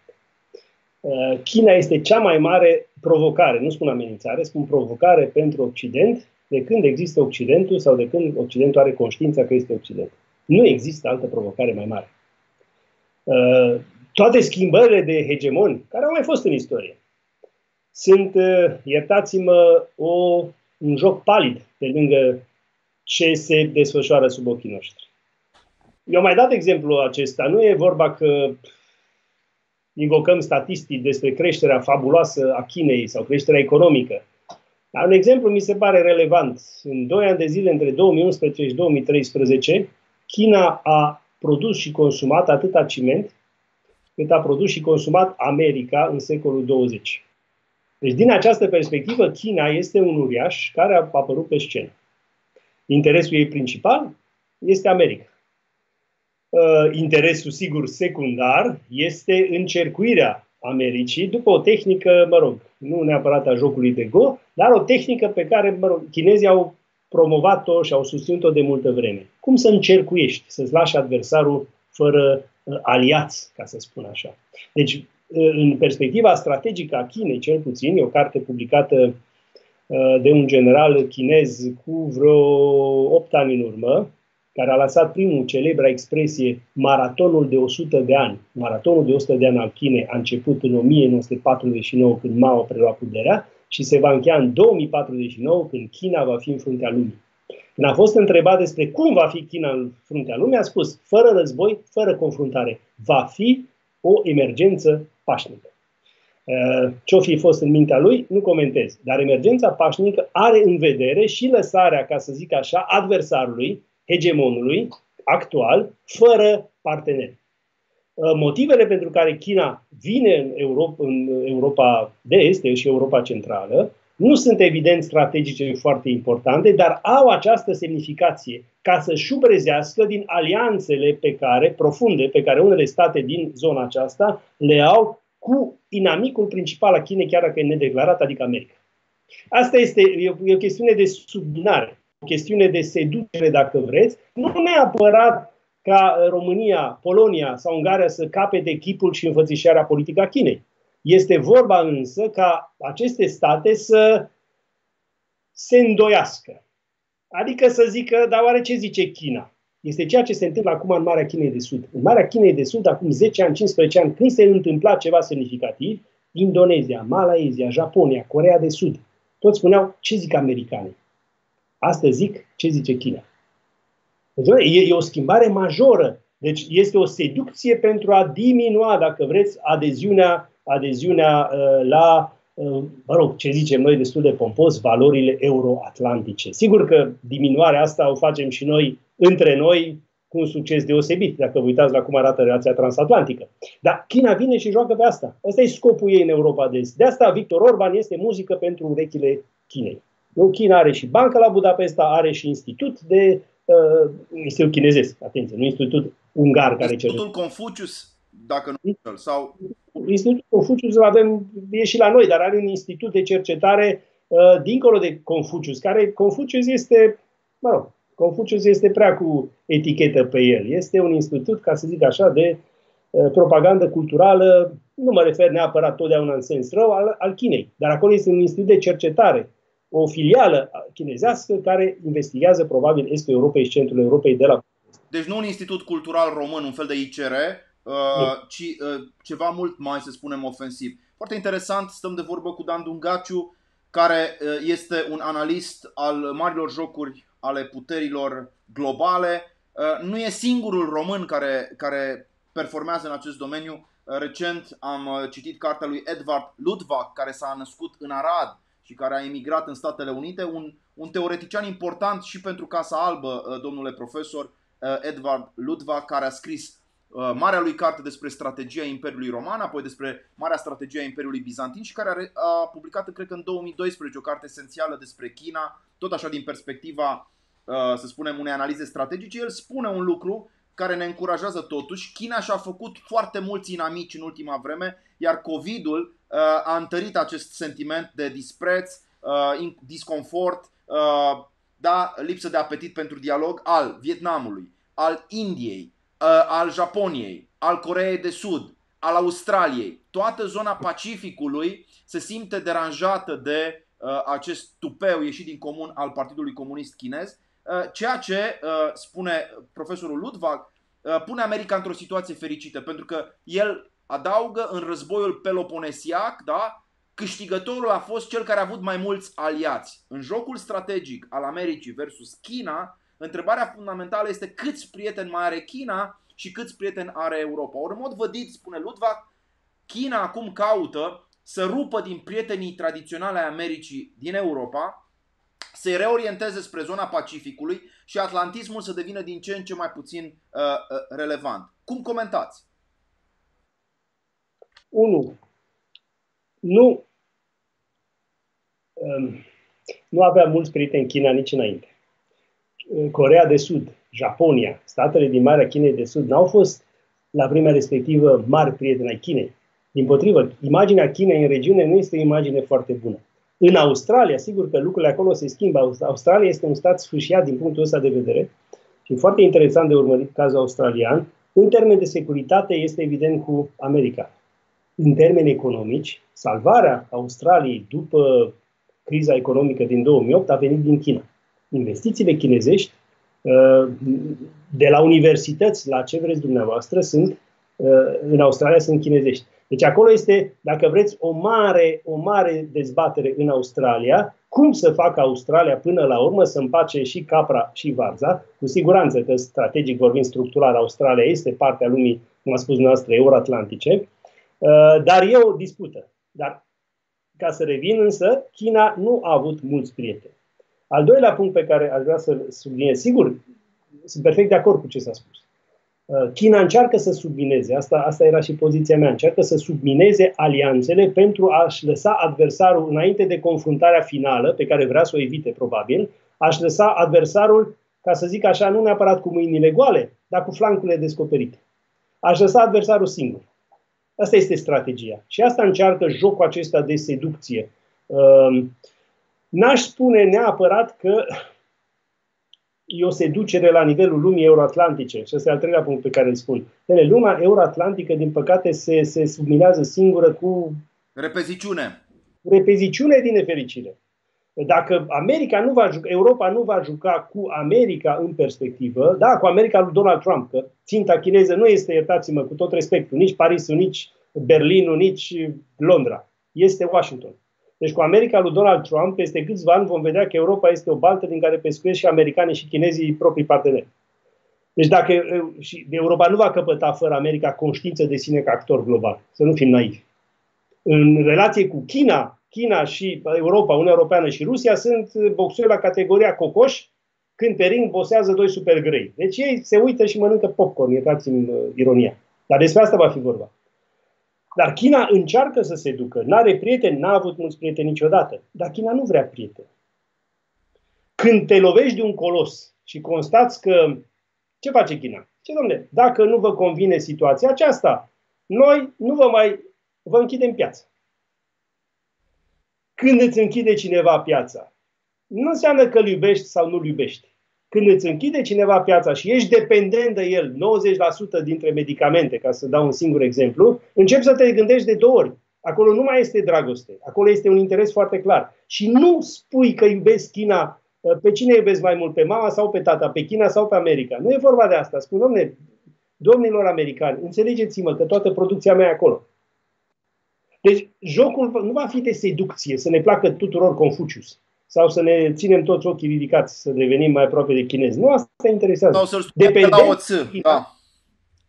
China este cea mai mare provocare, nu spun amenințare, spun provocare pentru Occident de când există Occidentul sau de când Occidentul are conștiința că este Occident. Nu există altă provocare mai mare. Toate schimbările de hegemoni, care au mai fost în istorie, sunt, iertați-mă, o un joc palid pe lângă ce se desfășoară sub ochii noștri. Eu am mai dat exemplu acesta. Nu e vorba că invocăm statistici despre creșterea fabuloasă a Chinei sau creșterea economică. Dar un exemplu mi se pare relevant. În 2 ani de zile, între 2011 și 2013, China a produs și consumat atâta ciment cât a produs și consumat America în secolul 20. Deci, din această perspectivă, China este un uriaș care a apărut pe scenă. Interesul ei principal este America. Uh, interesul, sigur, secundar este încercuirea Americii după o tehnică, mă rog, nu neapărat a jocului de Go, dar o tehnică pe care, mă rog, chinezii au promovat-o și au susținut-o de multă vreme. Cum să încercuiești, să-ți lași adversarul fără uh, aliați, ca să spun așa. Deci, în perspectiva strategică a Chinei, cel puțin, e o carte publicată uh, de un general chinez cu vreo 8 ani în urmă, care a lansat primul celebra expresie maratonul de 100 de ani. Maratonul de 100 de ani al Chinei a început în 1949 când Mao a preluat puterea și se va încheia în 2049 când China va fi în fruntea lumii. Când a fost întrebat despre cum va fi China în fruntea lumii, a spus, fără război, fără confruntare, va fi o emergență pașnică. Uh, ce-o fi fost în mintea lui, nu comentez. Dar emergența pașnică are în vedere și lăsarea, ca să zic așa, adversarului, hegemonului actual, fără parteneri. Uh, motivele pentru care China vine în Europa, în Europa de Est și Europa Centrală nu sunt evident strategice foarte importante, dar au această semnificație ca să șubrezească din alianțele pe care, profunde, pe care unele state din zona aceasta le au cu inamicul principal a Chinei, chiar dacă e nedeclarat, adică America. Asta este e o chestiune de subminare, o chestiune de seducere, dacă vreți, nu neapărat ca România, Polonia sau Ungaria să capete chipul și înfățișarea politică a Chinei. Este vorba însă ca aceste state să se îndoiască. Adică să zică, dar oare ce zice China? Este ceea ce se întâmplă acum în Marea Chinei de Sud. În Marea Chinei de Sud, acum 10 ani, 15 ani, când se întâmpla ceva semnificativ, Indonezia, Malaezia, Japonia, Corea de Sud, toți spuneau ce zic americanii. Astăzi zic ce zice China. Deci, e, e o schimbare majoră. Deci este o seducție pentru a diminua, dacă vreți, adeziunea, adeziunea uh, la Uh, mă rog, ce zicem noi destul de pompos, valorile euroatlantice. Sigur că diminuarea asta o facem și noi între noi cu un succes deosebit, dacă vă uitați la cum arată relația transatlantică. Dar China vine și joacă pe asta. Ăsta e scopul ei în Europa de Est. De asta Victor Orban este muzică pentru urechile Chinei. Nu, China are și bancă la Budapesta, are și institut de uh, institut chinezesc, atenție, nu institut ungar care Institutul Confucius, dacă nu sau Institutul Confucius îl avem, e și la noi, dar are un institut de cercetare uh, dincolo de Confucius, care Confucius este, mă rog, Confucius este prea cu etichetă pe el. Este un institut, ca să zic așa, de uh, propagandă culturală, nu mă refer neapărat totdeauna în sens rău, al, al Chinei, dar acolo este un institut de cercetare, o filială chinezească care investigează probabil estul Europei și centrul Europei de la. Deci nu un institut cultural român, un fel de ICR, uh, ci uh, ceva mult mai, să spunem, ofensiv. Foarte interesant, stăm de vorbă cu Dan Dungaciu, care este un analist al marilor jocuri ale puterilor globale. Nu e singurul român care, care performează în acest domeniu. Recent am citit cartea lui Edward Ludwig, care s-a născut în Arad și care a emigrat în Statele Unite, un, un teoretician important și pentru Casa Albă, domnule profesor Edward Ludwig, care a scris Uh, marea lui carte despre strategia Imperiului Roman, apoi despre marea strategie a Imperiului Bizantin și care a, publicat, cred că în 2012, o carte esențială despre China, tot așa din perspectiva, uh, să spunem, unei analize strategice. El spune un lucru care ne încurajează totuși. China și-a făcut foarte mulți inamici în ultima vreme, iar COVID-ul uh, a întărit acest sentiment de dispreț, disconfort, da, lipsă de apetit pentru dialog al Vietnamului, al Indiei, Uh, al Japoniei, al Coreei de Sud, al Australiei, toată zona Pacificului se simte deranjată de uh, acest tupeu ieșit din comun al Partidului Comunist Chinez, uh, ceea ce, uh, spune profesorul Ludwig, uh, pune America într-o situație fericită, pentru că el adaugă în războiul peloponesiac, da, câștigătorul a fost cel care a avut mai mulți aliați. În jocul strategic al Americii versus China, Întrebarea fundamentală este câți prieteni mai are China și câți prieteni are Europa. Ori în mod vădit, spune Ludwig, China acum caută să rupă din prietenii tradiționale ai Americii din Europa, să-i reorienteze spre zona Pacificului și atlantismul să devină din ce în ce mai puțin uh, uh, relevant. Cum comentați? 1. Nu, um, nu avea mulți prieteni China nici înainte. Corea de Sud, Japonia, statele din Marea Chinei de Sud n-au fost la vremea respectivă mari prieteni ai Chinei. Din potrivă, imaginea Chinei în regiune nu este o imagine foarte bună. În Australia, sigur că lucrurile acolo se schimbă. Australia este un stat sfârșiat din punctul ăsta de vedere și foarte interesant de urmărit cazul australian. În termen de securitate este evident cu America. În termeni economici, salvarea Australiei după criza economică din 2008 a venit din China investițiile chinezești uh, de la universități la ce vreți dumneavoastră sunt uh, în Australia sunt chinezești. Deci acolo este, dacă vreți, o mare, o mare dezbatere în Australia, cum să facă Australia până la urmă să împace și capra și varza. Cu siguranță că strategic vorbind structural, Australia este partea lumii, cum a spus noastră, euroatlantice, uh, dar e o dispută. Dar ca să revin însă, China nu a avut mulți prieteni. Al doilea punct pe care aș vrea să subliniez, sigur, sunt perfect de acord cu ce s-a spus. Uh, China încearcă să submineze, asta, asta era și poziția mea, încearcă să submineze alianțele pentru a-și lăsa adversarul, înainte de confruntarea finală, pe care vrea să o evite probabil, a-și lăsa adversarul, ca să zic așa, nu neapărat cu mâinile goale, dar cu flancurile descoperite. Aș lăsa adversarul singur. Asta este strategia. Și asta încearcă jocul acesta de seducție. Uh, N-aș spune neapărat că e o seducere la nivelul lumii euroatlantice. Și ăsta e al treilea punct pe care îl spun. Ele, lumea euroatlantică, din păcate, se, se subminează singură cu... Repeziciune. Repeziciune din nefericire. Dacă America nu va juca, Europa nu va juca cu America în perspectivă, da, cu America lui Donald Trump, că ținta chineză nu este, iertați-mă, cu tot respectul, nici Parisul, nici Berlinul, nici Londra. Este Washington. Deci cu America lui Donald Trump, peste câțiva ani vom vedea că Europa este o baltă din care pescuiesc și americanii și chinezii proprii parteneri. Deci dacă și Europa nu va căpăta fără America conștiință de sine ca actor global, să nu fim naivi. În relație cu China, China și Europa, Uniunea Europeană și Rusia sunt boxeri la categoria cocoș, când pe ring bosează doi super grei. Deci ei se uită și mănâncă popcorn, iertați-mi uh, ironia. Dar despre asta va fi vorba. Dar China încearcă să se ducă. N-are prieteni, n-a avut mulți prieteni niciodată. Dar China nu vrea prieteni. Când te lovești de un colos și constați că... Ce face China? Ce domne, dacă nu vă convine situația aceasta, noi nu vă mai vă închidem piața. Când îți închide cineva piața, nu înseamnă că îl iubești sau nu îl iubești. Când îți închide cineva piața și ești dependent de el, 90% dintre medicamente, ca să dau un singur exemplu, începi să te gândești de două ori. Acolo nu mai este dragoste, acolo este un interes foarte clar. Și nu spui că iubesc China, ă, pe cine iubesc mai mult, pe mama sau pe tata, pe China sau pe America. Nu e vorba de asta. Spun, domne, domnilor americani, înțelegeți-mă că toată producția mea e acolo. Deci, jocul nu va fi de seducție, să ne placă tuturor Confucius sau să ne ținem toți ochii ridicați, să devenim mai aproape de chinezi. Nu asta interesează. Sau să-l Dependența, la o ță. Da.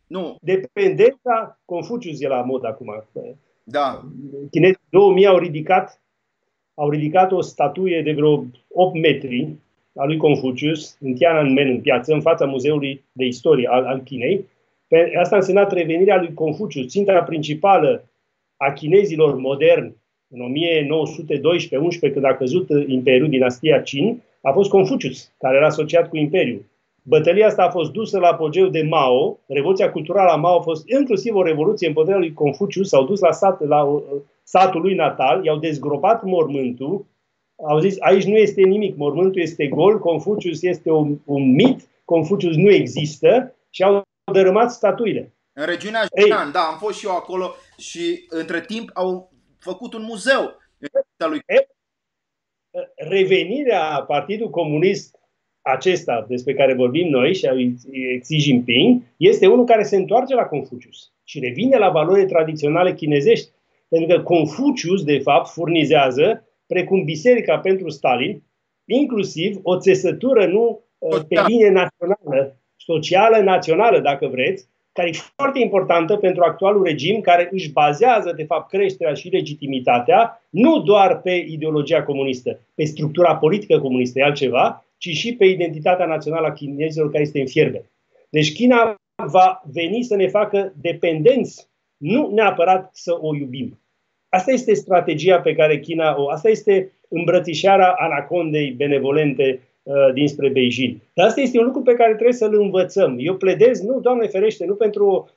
Nu. Dependența, Confucius e la mod acum. Da. Chinezii 2000 au ridicat, au ridicat o statuie de vreo 8 metri a lui Confucius în Tiananmen, în piață, în fața Muzeului de Istorie al, al Chinei. Pe, asta a însemnat revenirea lui Confucius. Ținta principală a chinezilor moderni în 1912-11, când a căzut Imperiul, dinastia Qin, a fost Confucius, care era asociat cu Imperiul. Bătălia asta a fost dusă la apogeu de Mao, Revoluția culturală a Mao a fost inclusiv o revoluție împotriva lui Confucius, s-au dus la, sat, la uh, satul lui natal, i-au dezgropat mormântul, au zis aici nu este nimic, mormântul este gol, Confucius este un, un mit, Confucius nu există și au dărâmat statuile. În regiunea Jinan, da, am fost și eu acolo și între timp au făcut un muzeu lui. Revenirea Partidului Comunist acesta despre care vorbim noi și a lui Xi Jinping este unul care se întoarce la Confucius și revine la valorile tradiționale chinezești. Pentru că Confucius, de fapt, furnizează, precum biserica pentru Stalin, inclusiv o țesătură nu pe linie națională, socială, națională, dacă vreți, care e foarte importantă pentru actualul regim, care își bazează, de fapt, creșterea și legitimitatea nu doar pe ideologia comunistă, pe structura politică comunistă, e altceva, ci și pe identitatea națională a chinezilor care este în fierbe. Deci China va veni să ne facă dependenți, nu neapărat să o iubim. Asta este strategia pe care China o... Asta este îmbrățișarea anacondei benevolente Uh, dinspre Beijing. Dar asta este un lucru pe care trebuie să-l învățăm. Eu pledez, nu, Doamne ferește, nu pentru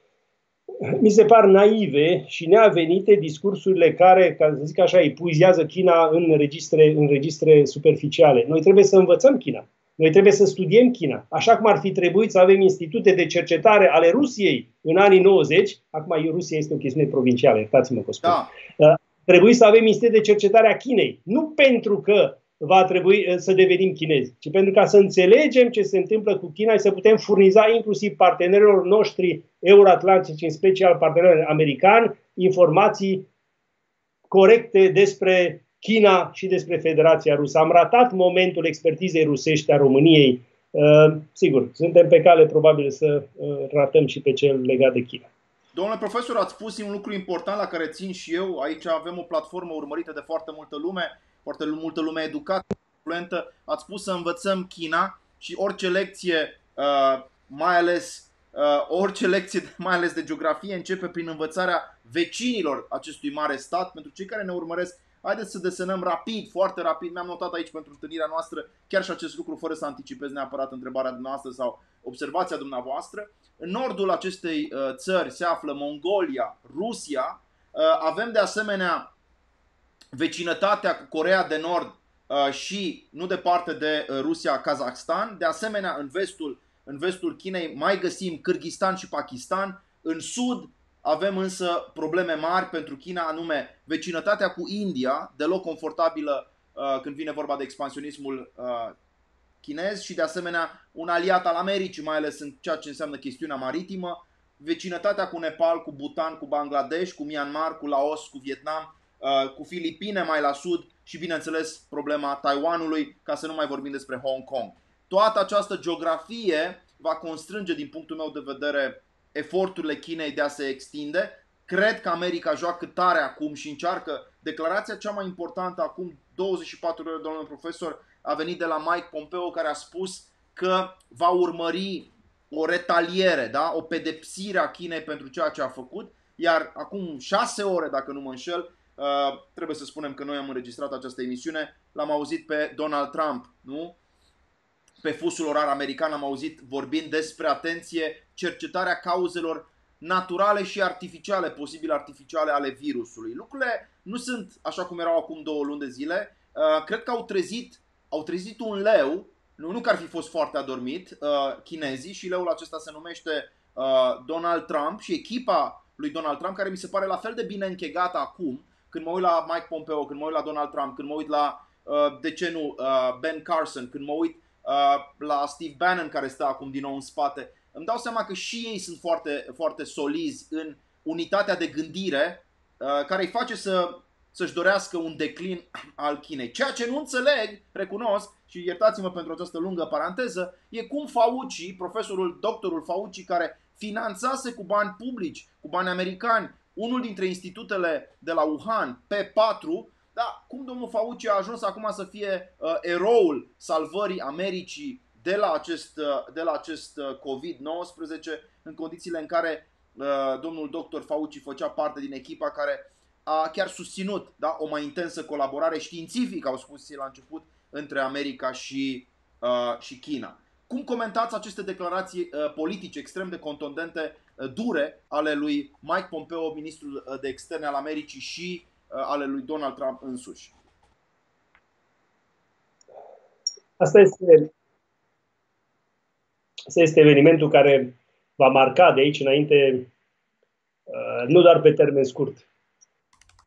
mi se par naive și neavenite discursurile care, ca să zic așa, epuizează China în registre, în registre superficiale. Noi trebuie să învățăm China. Noi trebuie să studiem China. Așa cum ar fi trebuit să avem institute de cercetare ale Rusiei în anii 90, acum Rusia este o chestiune provincială, iertați-mă că spun. Da. Uh, trebuie să avem institute de cercetare a Chinei. Nu pentru că va trebui eh, să devenim chinezi, ci pentru ca să înțelegem ce se întâmplă cu China și să putem furniza inclusiv partenerilor noștri euroatlantici, în special partenerilor americani, informații corecte despre China și despre Federația Rusă. Am ratat momentul expertizei rusești a României. Uh, sigur, suntem pe cale probabil să uh, ratăm și pe cel legat de China. Domnule profesor, ați spus un lucru important la care țin și eu. Aici avem o platformă urmărită de foarte multă lume foarte multă lume educată, influentă, ați spus să învățăm China și orice lecție, uh, mai ales uh, orice lecție, mai ales de geografie, începe prin învățarea vecinilor acestui mare stat. Pentru cei care ne urmăresc, haideți să desenăm rapid, foarte rapid. Mi-am notat aici pentru întâlnirea noastră chiar și acest lucru, fără să anticipez neapărat întrebarea dumneavoastră sau observația dumneavoastră. În nordul acestei uh, țări se află Mongolia, Rusia. Avem de asemenea vecinătatea cu Corea de Nord uh, și nu departe de uh, Rusia, Kazakhstan. De asemenea, în vestul, în vestul Chinei mai găsim Kyrgyzstan și Pakistan. În sud avem însă probleme mari pentru China, anume vecinătatea cu India, deloc confortabilă uh, când vine vorba de expansionismul chinez și de asemenea un aliat al Americii, mai ales în ceea ce înseamnă chestiunea maritimă, vecinătatea cu Nepal, cu Bhutan, cu Bangladesh, cu Myanmar, cu Laos, cu Vietnam Uh, cu Filipine mai la sud și bineînțeles problema Taiwanului, ca să nu mai vorbim despre Hong Kong. Toată această geografie va constrânge din punctul meu de vedere eforturile Chinei de a se extinde. Cred că America joacă tare acum și încearcă. Declarația cea mai importantă acum 24 ore, domnule profesor, a venit de la Mike Pompeo care a spus că va urmări o retaliere, da? o pedepsire a Chinei pentru ceea ce a făcut, iar acum 6 ore, dacă nu mă înșel, Uh, trebuie să spunem că noi am înregistrat această emisiune, l-am auzit pe Donald Trump, nu? Pe fusul orar american am auzit vorbind despre, atenție, cercetarea cauzelor naturale și artificiale, posibil artificiale ale virusului. Lucrurile nu sunt așa cum erau acum două luni de zile. Uh, cred că au trezit, au trezit un leu, nu, nu că ar fi fost foarte adormit, uh, chinezii și leul acesta se numește uh, Donald Trump și echipa lui Donald Trump, care mi se pare la fel de bine închegată acum, când mă uit la Mike Pompeo, când mă uit la Donald Trump, când mă uit la, uh, de ce nu, uh, Ben Carson, când mă uit uh, la Steve Bannon care stă acum din nou în spate, îmi dau seama că și ei sunt foarte, foarte solizi în unitatea de gândire uh, care îi face să, să-și dorească un declin al Chinei. Ceea ce nu înțeleg, recunosc, și iertați-mă pentru această lungă paranteză, e cum Fauci, profesorul, doctorul Fauci, care finanțase cu bani publici, cu bani americani, unul dintre institutele de la Wuhan, P4, da, cum domnul Fauci a ajuns acum să fie uh, eroul salvării Americii de la acest, uh, de la acest uh, COVID-19 în condițiile în care uh, domnul doctor Fauci făcea parte din echipa care a chiar susținut da, o mai intensă colaborare științifică, au spus la început, între America și, uh, și China. Cum comentați aceste declarații uh, politice extrem de contundente, uh, dure, ale lui Mike Pompeo, ministrul uh, de externe al Americii și uh, ale lui Donald Trump însuși? Asta este, asta este evenimentul care va marca de aici înainte, uh, nu doar pe termen scurt,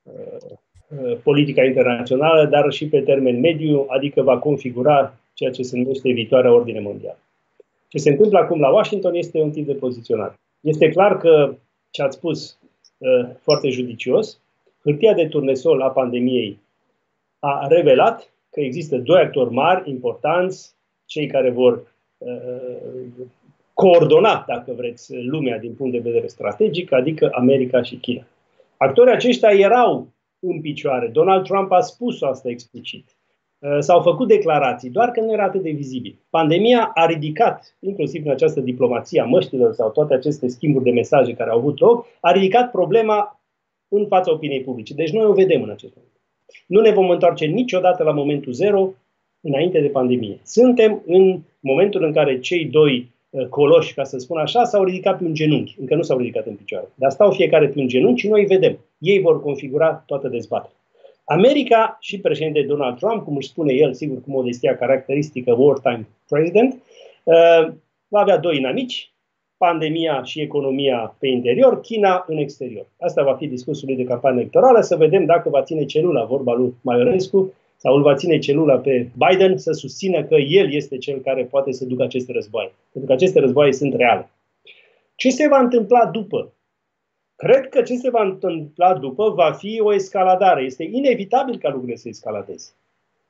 uh, uh, politica internațională, dar și pe termen mediu, adică va configura ceea ce se numește viitoarea ordine mondială. Ce se întâmplă acum la Washington este un tip de poziționare. Este clar că ce ați spus foarte judicios, hârtia de turnesol a pandemiei a revelat că există doi actori mari, importanți, cei care vor coordona, dacă vreți, lumea din punct de vedere strategic, adică America și China. Actorii aceștia erau în picioare. Donald Trump a spus asta explicit. Uh, s-au făcut declarații, doar că nu era atât de vizibil. Pandemia a ridicat, inclusiv în această diplomație a măștilor sau toate aceste schimburi de mesaje care au avut loc, a ridicat problema în fața opiniei publice. Deci noi o vedem în acest moment. Nu ne vom întoarce niciodată la momentul zero înainte de pandemie. Suntem în momentul în care cei doi Uh, coloși, ca să spun așa, s-au ridicat pe un genunchi. Încă nu s-au ridicat în picioare. Dar stau fiecare pe un genunchi și noi vedem. Ei vor configura toată dezbaterea. America și președintele Donald Trump, cum își spune el, sigur, cu modestia caracteristică wartime president, uh, va avea doi inamici, pandemia și economia pe interior, China în exterior. Asta va fi discursul lui de campanie electorală, să vedem dacă va ține celula, vorba lui Maiorescu, sau îl va ține celula pe Biden să susțină că el este cel care poate să ducă aceste războaie. Pentru că aceste războaie sunt reale. Ce se va întâmpla după? Cred că ce se va întâmpla după va fi o escaladare. Este inevitabil ca lucrurile să escaladeze.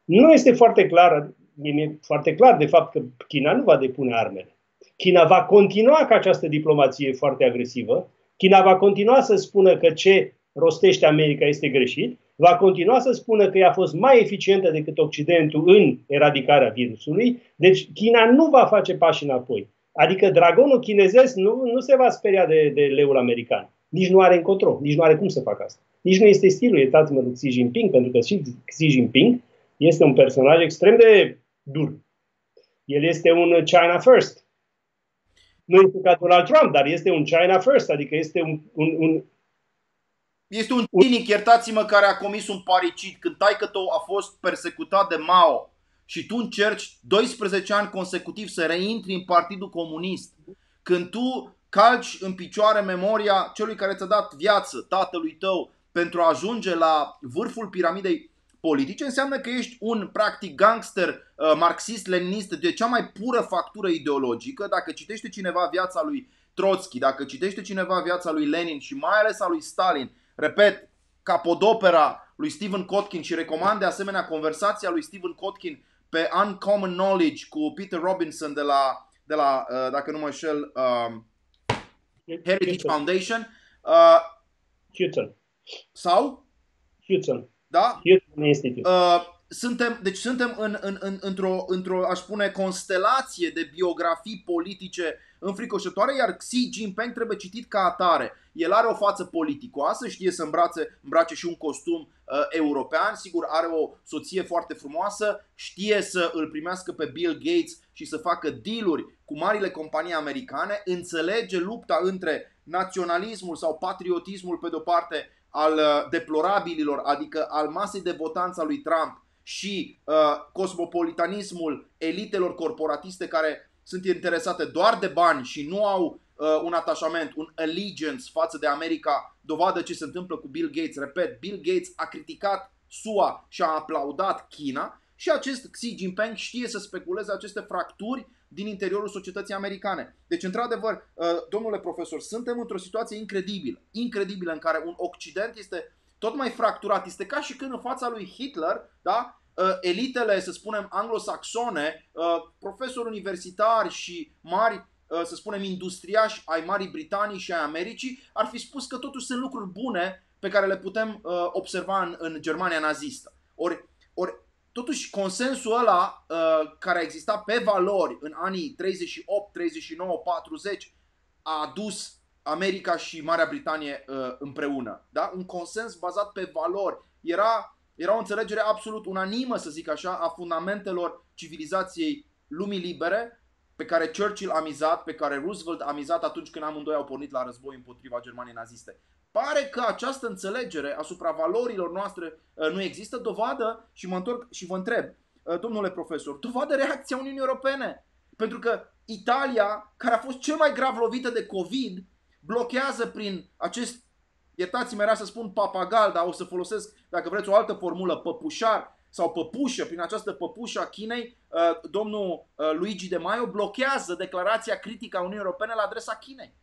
Nu este foarte clar, e foarte clar de fapt că China nu va depune armele. China va continua cu această diplomație foarte agresivă. China va continua să spună că ce rostește America este greșit va continua să spună că ea a fost mai eficientă decât Occidentul în eradicarea virusului, deci China nu va face pași înapoi. Adică dragonul chinezesc nu, nu se va speria de, de leul american. Nici nu are încotro, nici nu are cum să facă asta. Nici nu este stilul, iertați-mă, lui Xi Jinping, pentru că și Xi Jinping este un personaj extrem de dur. El este un China First. Nu este ca Donald Trump, dar este un China First, adică este un, un, un este un cinic, iertați-mă, care a comis un paricid când taică tău a fost persecutat de Mao și tu încerci 12 ani consecutiv să reintri în Partidul Comunist. Când tu calci în picioare memoria celui care ți-a dat viață, tatălui tău, pentru a ajunge la vârful piramidei politice, înseamnă că ești un practic gangster uh, marxist-leninist de cea mai pură factură ideologică. Dacă citește cineva viața lui Trotsky, dacă citește cineva viața lui Lenin și mai ales a lui Stalin, repet, capodopera lui Stephen Kotkin și recomand de asemenea conversația lui Stephen Kotkin pe Uncommon Knowledge cu Peter Robinson de la, de la uh, dacă nu mă înșel, uh, Heritage Foundation. Uh, Houston. Sau? Houston. Da? Houston Institute. Uh, suntem, deci suntem în, în, în, într-o, într-o, aș spune, constelație de biografii politice înfricoșătoare, iar Xi Jinping trebuie citit ca atare. El are o față politicoasă, știe să îmbrace, îmbrace și un costum uh, european, sigur are o soție foarte frumoasă, știe să îl primească pe Bill Gates și să facă dealuri cu marile companii americane, înțelege lupta între naționalismul sau patriotismul pe de-o parte al uh, deplorabililor, adică al masei de votanți a lui Trump și uh, cosmopolitanismul elitelor corporatiste care sunt interesate doar de bani și nu au uh, un atașament, un allegiance față de America, dovadă ce se întâmplă cu Bill Gates. Repet, Bill Gates a criticat SUA și a aplaudat China și acest Xi Jinping știe să speculeze aceste fracturi din interiorul societății americane. Deci, într-adevăr, domnule profesor, suntem într-o situație incredibilă, incredibilă în care un Occident este tot mai fracturat. Este ca și când în fața lui Hitler, da, elitele, să spunem, anglosaxone, profesori universitari și mari să spunem, industriași ai Marii Britanii și ai Americii, ar fi spus că totuși sunt lucruri bune pe care le putem uh, observa în, în Germania nazistă. Ori, ori totuși consensul ăla uh, care a existat pe valori în anii 38, 39, 40 a adus America și Marea Britanie uh, împreună. Da? Un consens bazat pe valori. Era, era o înțelegere absolut unanimă, să zic așa, a fundamentelor civilizației lumii libere pe care Churchill a mizat, pe care Roosevelt a mizat atunci când amândoi au pornit la război împotriva Germaniei naziste. Pare că această înțelegere asupra valorilor noastre uh, nu există dovadă și mă întorc și vă întreb, uh, domnule profesor, dovadă reacția Uniunii Europene. Pentru că Italia, care a fost cel mai grav lovită de COVID, blochează prin acest, iertați-mă, era să spun papagal, dar o să folosesc, dacă vreți, o altă formulă, păpușar sau păpușă, prin această păpușă a Chinei, uh, domnul Luigi de Maio blochează declarația critică a Uniunii Europene la adresa Chinei.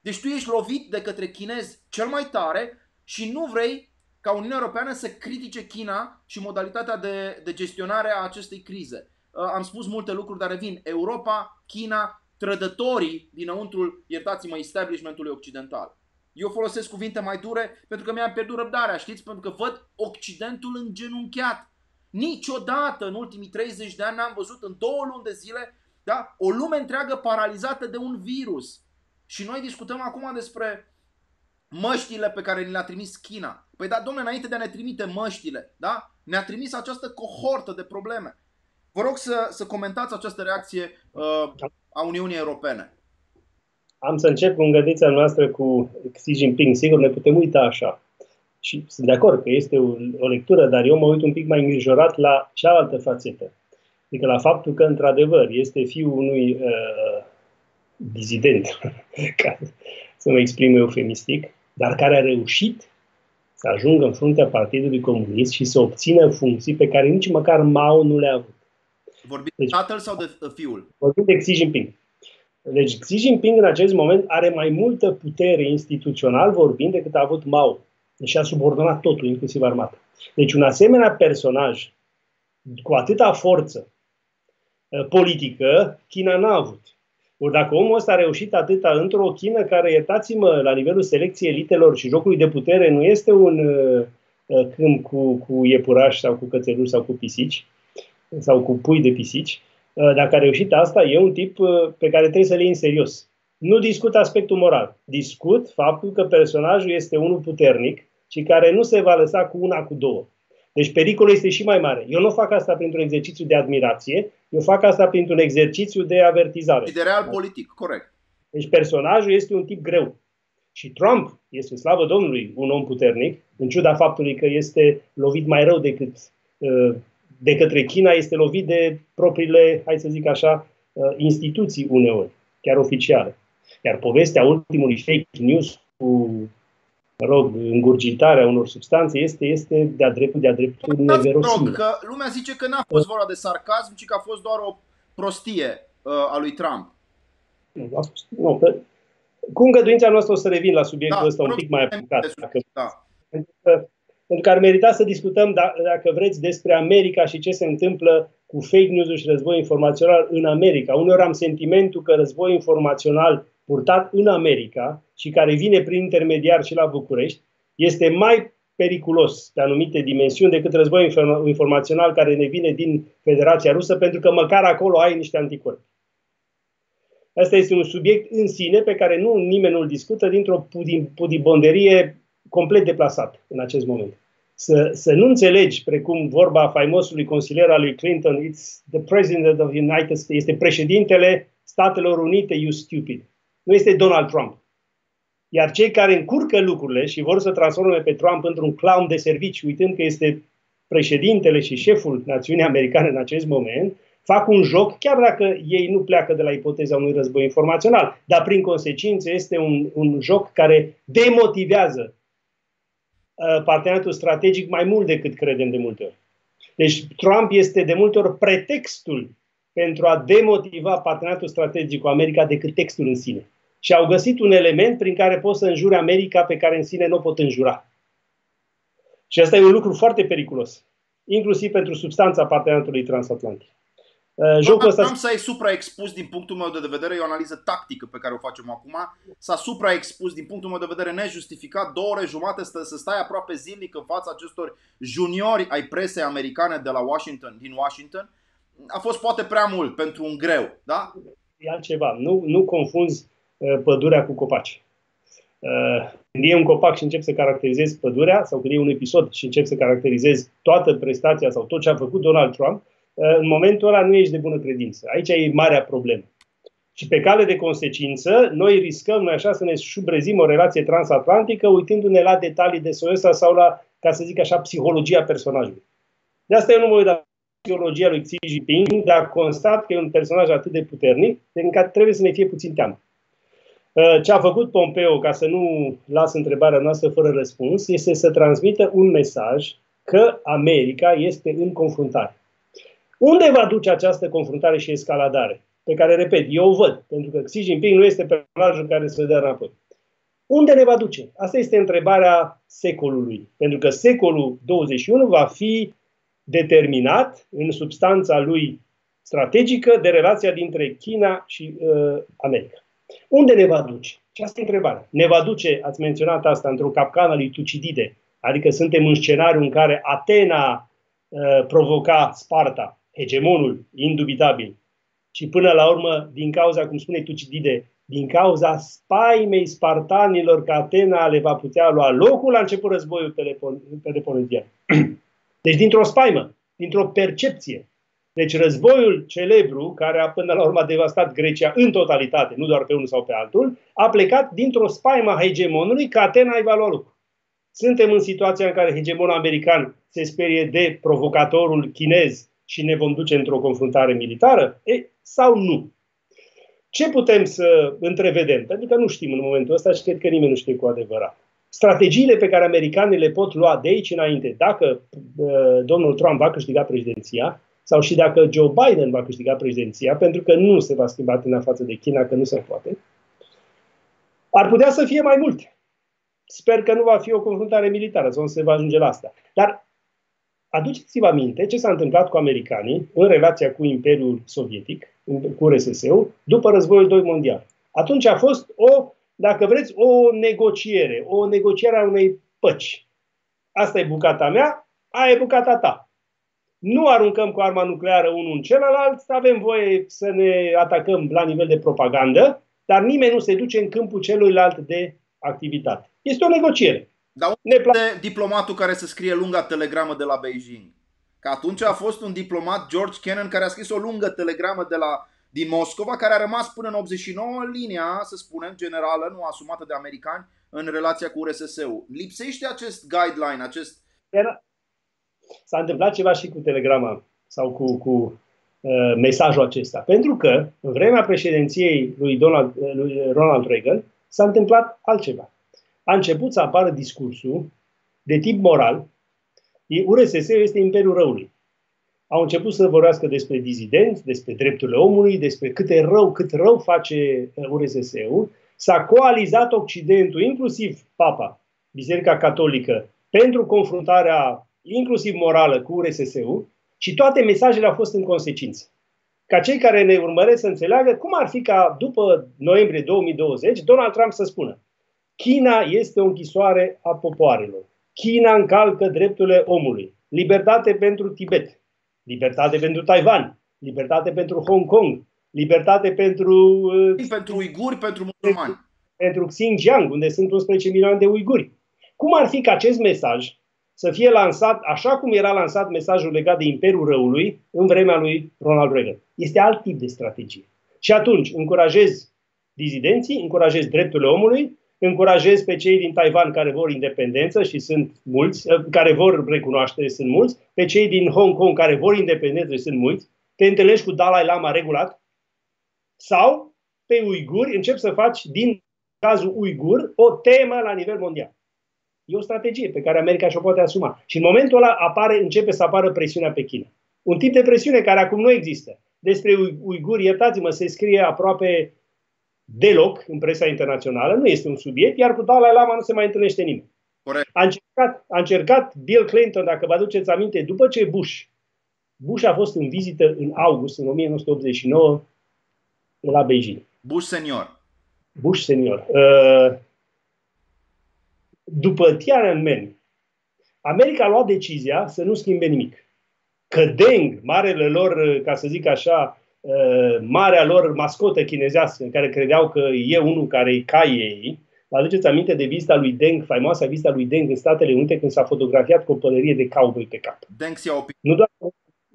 Deci tu ești lovit de către chinezi cel mai tare și nu vrei ca Uniunea Europeană să critique China și modalitatea de, de gestionare a acestei crize. Uh, am spus multe lucruri, dar revin. Europa, China, trădătorii dinăuntrul, iertați-mă, establishmentului occidental. Eu folosesc cuvinte mai dure pentru că mi-am pierdut răbdarea, știți? Pentru că văd Occidentul îngenunchiat. Niciodată în ultimii 30 de ani n-am văzut în două luni de zile da, o lume întreagă paralizată de un virus. Și noi discutăm acum despre măștile pe care ni le-a trimis China. Păi da, domnule, înainte de a ne trimite măștile, da? Ne-a trimis această cohortă de probleme. Vă rog să, să comentați această reacție uh, a Uniunii Europene. Am să încep cu îngădița noastră cu Xi Jinping. Sigur, ne putem uita așa. Și sunt de acord că este o, o lectură, dar eu mă uit un pic mai îngrijorat la cealaltă fațetă. Adică la faptul că, într-adevăr, este fiul unui uh, dizident, ca să mă exprim eufemistic, dar care a reușit să ajungă în fruntea Partidului Comunist și să obțină funcții pe care nici măcar Mao nu le-a avut. Vorbim deci, de tatăl sau de fiul? Vorbim de Xi Jinping. Deci Xi Jinping în acest moment are mai multă putere instituțional vorbind decât a avut Mao. Și a subordonat totul, inclusiv armata. Deci un asemenea personaj cu atâta forță uh, politică, China n-a avut. Ori dacă omul ăsta a reușit atâta într-o chină care, iertați-mă, la nivelul selecției elitelor și jocului de putere, nu este un uh, uh câmp cu, cu iepurași sau cu cățeluși sau cu pisici sau cu pui de pisici, uh, dacă a reușit asta, e un tip uh, pe care trebuie să-l iei în serios. Nu discut aspectul moral, discut faptul că personajul este unul puternic și care nu se va lăsa cu una, cu două. Deci pericolul este și mai mare. Eu nu fac asta printr-un exercițiu de admirație, eu fac asta printr-un exercițiu de avertizare. Și de real politic, corect. Deci personajul este un tip greu. Și Trump este, slavă Domnului, un om puternic, în ciuda faptului că este lovit mai rău decât uh, de către China, este lovit de propriile, hai să zic așa, uh, instituții uneori, chiar oficiale. Iar povestea ultimului fake news cu mă rog, îngurgitarea unor substanțe este, este de-a dreptul, de-a dreptul neverosimil. că lumea zice că n-a fost vorba de sarcasm, ci că a fost doar o prostie uh, a lui Trump. Nu, a fost, nu că, cu îngăduința noastră o să revin la subiectul da, ăsta un pic mai aplicat. Dacă, da. pentru, că, pentru că ar merita să discutăm, da, dacă vreți, despre America și ce se întâmplă cu fake news și război informațional în America. Uneori am sentimentul că război informațional purtat în America și care vine prin intermediar și la București, este mai periculos pe anumite dimensiuni decât războiul informațional care ne vine din Federația Rusă, pentru că măcar acolo ai niște anticorpi. Asta este un subiect în sine pe care nu nimeni nu-l discută dintr-o pudibonderie complet deplasată în acest moment. Să, să nu înțelegi, precum vorba faimosului consilier al lui Clinton, it's the president of the United States, este președintele Statelor Unite, you stupid nu este Donald Trump. Iar cei care încurcă lucrurile și vor să transforme pe Trump într-un clown de serviciu, uitând că este președintele și șeful națiunii americane în acest moment, fac un joc, chiar dacă ei nu pleacă de la ipoteza unui război informațional, dar prin consecință este un, un joc care demotivează uh, parteneriatul strategic mai mult decât credem de multe ori. Deci Trump este de multe ori pretextul pentru a demotiva parteneriatul strategic cu America decât textul în sine. Și au găsit un element prin care pot să înjure America pe care în sine nu o pot înjura. Și asta e un lucru foarte periculos, inclusiv pentru substanța parteneriatului transatlantic. Uh, jocul ăsta... Trump s-a supraexpus din punctul meu de vedere, e o analiză tactică pe care o facem acum, s-a supraexpus din punctul meu de vedere nejustificat, două ore jumate să, să stai aproape zilnic în fața acestor juniori ai presei americane de la Washington, din Washington, a fost poate prea mult pentru un greu, da? E altceva, nu, nu confunzi uh, pădurea cu copaci. Uh, când e un copac și încep să caracterizezi pădurea, sau când e un episod și încep să caracterizezi toată prestația sau tot ce a făcut Donald Trump, în momentul ăla nu ești de bună credință. Aici e marea problemă. Și pe cale de consecință, noi riscăm, noi așa, să ne șubrezim o relație transatlantică uitându-ne la detalii de soiul ăsta sau la, ca să zic așa, psihologia personajului. De asta eu nu mă uit la psihologia lui Xi Jinping, dar constat că e un personaj atât de puternic, de care trebuie să ne fie puțin teamă. Uh, ce a făcut Pompeo, ca să nu las întrebarea noastră fără răspuns, este să transmită un mesaj că America este în confruntare. Unde va duce această confruntare și escaladare? Pe care, repet, eu o văd, pentru că Xi Jinping nu este personajul care să dea înapoi. Unde ne va duce? Asta este întrebarea secolului. Pentru că secolul 21 va fi determinat în substanța lui strategică de relația dintre China și uh, America. Unde ne va duce? Și asta e întrebarea. Ne va duce, ați menționat asta, într-o capcană lui Tucidide, adică suntem în scenariu în care Atena uh, provoca Sparta, hegemonul indubitabil, și până la urmă, din cauza, cum spune Tucidide, din cauza spaimei spartanilor că Atena le va putea lua locul, a început războiul peloponesian. Deci dintr-o spaimă, dintr-o percepție. Deci războiul celebru, care a până la urmă a devastat Grecia în totalitate, nu doar pe unul sau pe altul, a plecat dintr-o spaimă a hegemonului că Atena îi va lua locul. Suntem în situația în care hegemonul american se sperie de provocatorul chinez și ne vom duce într-o confruntare militară? E, sau nu? Ce putem să întrevedem? Pentru că nu știm în momentul ăsta și cred că nimeni nu știe cu adevărat. Strategiile pe care americanii le pot lua de aici înainte, dacă uh, domnul Trump va câștiga președinția, sau și dacă Joe Biden va câștiga președinția, pentru că nu se va schimba în față de China, că nu se poate, ar putea să fie mai multe. Sper că nu va fi o confruntare militară sau nu se va ajunge la asta. Dar Aduceți-vă aminte ce s-a întâmplat cu americanii în relația cu Imperiul Sovietic, cu RSS-ul, după războiul 2 mondial. Atunci a fost o, dacă vreți, o negociere, o negociere a unei păci. Asta e bucata mea, aia e bucata ta. Nu aruncăm cu arma nucleară unul în celălalt, avem voie să ne atacăm la nivel de propagandă, dar nimeni nu se duce în câmpul celuilalt de activitate. Este o negociere. Dar unde ne diplomatul care să scrie lunga telegramă de la Beijing? Că atunci a fost un diplomat, George Kennan, care a scris o lungă telegramă de la, din Moscova, care a rămas până în 89 linia, să spunem, generală, nu asumată de americani, în relația cu RSS-ul. Lipsește acest guideline, acest... Era... S-a întâmplat ceva și cu telegrama sau cu, cu uh, mesajul acesta. Pentru că, în vremea președinției lui, Donald, uh, lui Ronald Reagan, s-a întâmplat altceva a început să apară discursul de tip moral. URSS este Imperiul Răului. Au început să vorbească despre dizidenți, despre drepturile omului, despre cât e rău, cât rău face URSS-ul. S-a coalizat Occidentul, inclusiv Papa, Biserica Catolică, pentru confruntarea inclusiv morală cu URSS-ul și toate mesajele au fost în consecință. Ca cei care ne urmăresc să înțeleagă cum ar fi ca după noiembrie 2020 Donald Trump să spună China este o închisoare a popoarelor. China încalcă drepturile omului. Libertate pentru Tibet, libertate pentru Taiwan, libertate pentru Hong Kong, libertate pentru... Uh, pentru uiguri, pentru musulmani. Pentru Xinjiang, unde sunt 11 milioane de uiguri. Cum ar fi ca acest mesaj să fie lansat așa cum era lansat mesajul legat de Imperiul Răului în vremea lui Ronald Reagan? Este alt tip de strategie. Și atunci încurajez dizidenții, încurajez drepturile omului, încurajez pe cei din Taiwan care vor independență și sunt mulți, eh, care vor recunoaștere sunt mulți, pe cei din Hong Kong care vor independență și sunt mulți, te întâlnești cu Dalai Lama regulat sau pe uiguri încep să faci din cazul uigur o temă la nivel mondial. E o strategie pe care America și-o poate asuma. Și în momentul ăla apare, începe să apară presiunea pe China. Un tip de presiune care acum nu există. despre uiguri, iertați-mă, se scrie aproape deloc în presa internațională, nu este un subiect, iar cu Dalai Lama nu se mai întâlnește nimeni. Corect. A încercat, a încercat Bill Clinton, dacă vă aduceți aminte, după ce Bush, Bush a fost în vizită în august, în 1989, la Beijing. Bush senior. Bush senior. Uh, după Tiananmen, America a luat decizia să nu schimbe nimic. Că Deng, marele lor, ca să zic așa, uh, marea lor mascotă chinezească, în care credeau că e unul care îi caie ei, Vă aduceți aminte de vizita lui Deng, faimoasa vizita lui Deng în Statele Unite când s-a fotografiat cu o pălărie de cowboy pe cap. Deng s-a Nu, doar,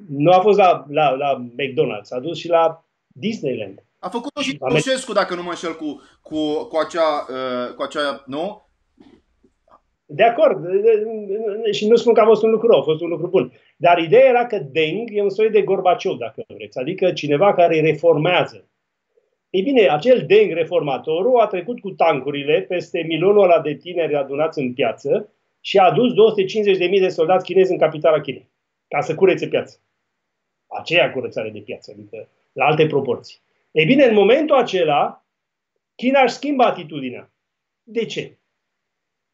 nu a fost la, la, la McDonald's, a dus și la Disneyland. A făcut-o și Ceaușescu, dacă nu mă înșel, cu, cu, cu, acea, uh, cu acea, nu? De acord, și nu spun că a fost un lucru rău, a fost un lucru bun. Dar ideea era că Deng e un soi de Gorbaciov, dacă vreți, adică cineva care reformează. Ei bine, acel Deng reformatorul a trecut cu tancurile peste milionul ăla de tineri adunați în piață și a adus 250.000 de soldați chinezi în capitala Chinei, ca să curețe piața. Aceea curățare de piață, adică la alte proporții. Ei bine, în momentul acela, China își schimbă atitudinea. De ce?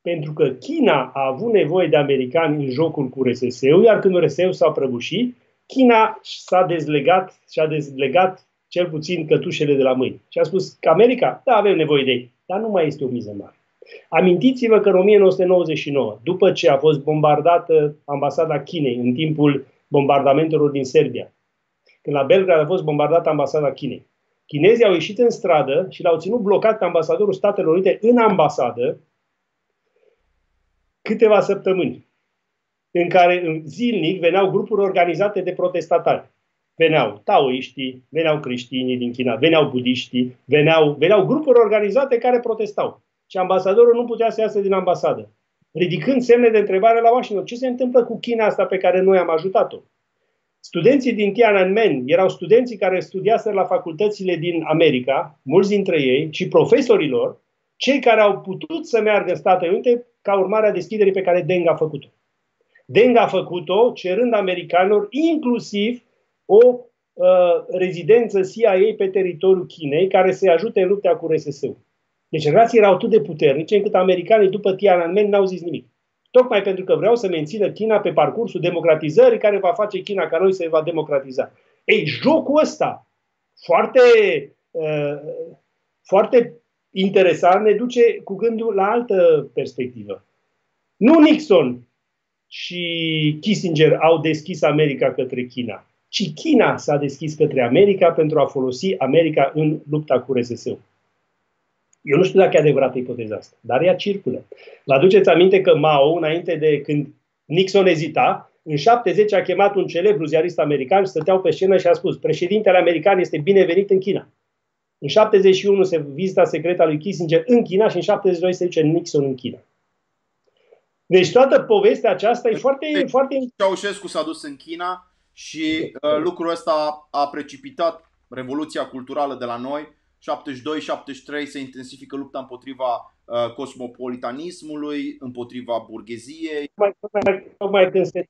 Pentru că China a avut nevoie de americani în jocul cu RSS-ul, iar când RSS-ul s-a prăbușit, China s-a dezlegat și-a dezlegat cel puțin cătușele de la mâini. Și a spus că America, da, avem nevoie de ei, dar nu mai este o miză mare. Amintiți-vă că în 1999, după ce a fost bombardată ambasada Chinei în timpul bombardamentelor din Serbia, când la Belgrad a fost bombardată ambasada Chinei, chinezii au ieșit în stradă și l-au ținut blocat pe ambasadorul Statelor Unite în ambasadă câteva săptămâni, în care zilnic veneau grupuri organizate de protestatari. Veneau taoiștii, veneau creștinii din China, veneau budiștii, veneau, veneau grupuri organizate care protestau. Și ambasadorul nu putea să iasă din ambasadă, ridicând semne de întrebare la Washington. Ce se întâmplă cu China asta pe care noi am ajutat-o? Studenții din Tiananmen erau studenții care studiaseră la facultățile din America, mulți dintre ei, și profesorilor, cei care au putut să meargă în Statele Unite ca urmare a deschiderii pe care Deng a făcut-o. Deng a făcut-o cerând americanilor inclusiv o uh, rezidență CIA pe teritoriul Chinei care să-i ajute în lupta cu RSS-ul. Deci relații erau atât de puternice încât americanii după Tiananmen n-au zis nimic. Tocmai pentru că vreau să mențină China pe parcursul democratizării care va face China ca noi să va democratiza. Ei, jocul ăsta, foarte, uh, foarte interesant, ne duce cu gândul la altă perspectivă. Nu Nixon și Kissinger au deschis America către China ci China s-a deschis către America pentru a folosi America în lupta cu RSS-ul. Eu nu știu dacă e adevărată ipoteza asta, dar ea circulă. Vă aduceți aminte că Mao, înainte de când Nixon ezita, în 70 a chemat un celebru ziarist american, stăteau pe scenă și a spus președintele american este binevenit în China. În 71 se vizita secreta lui Kissinger în China și în 72 se duce Nixon în China. Deci toată povestea aceasta e foarte... Deci, foarte... Ceaușescu s-a dus în China, și uh, lucrul ăsta a precipitat revoluția culturală de la noi. 72-73 se intensifică lupta împotriva uh, cosmopolitanismului, împotriva burgheziei. Mai, mai, mai când se...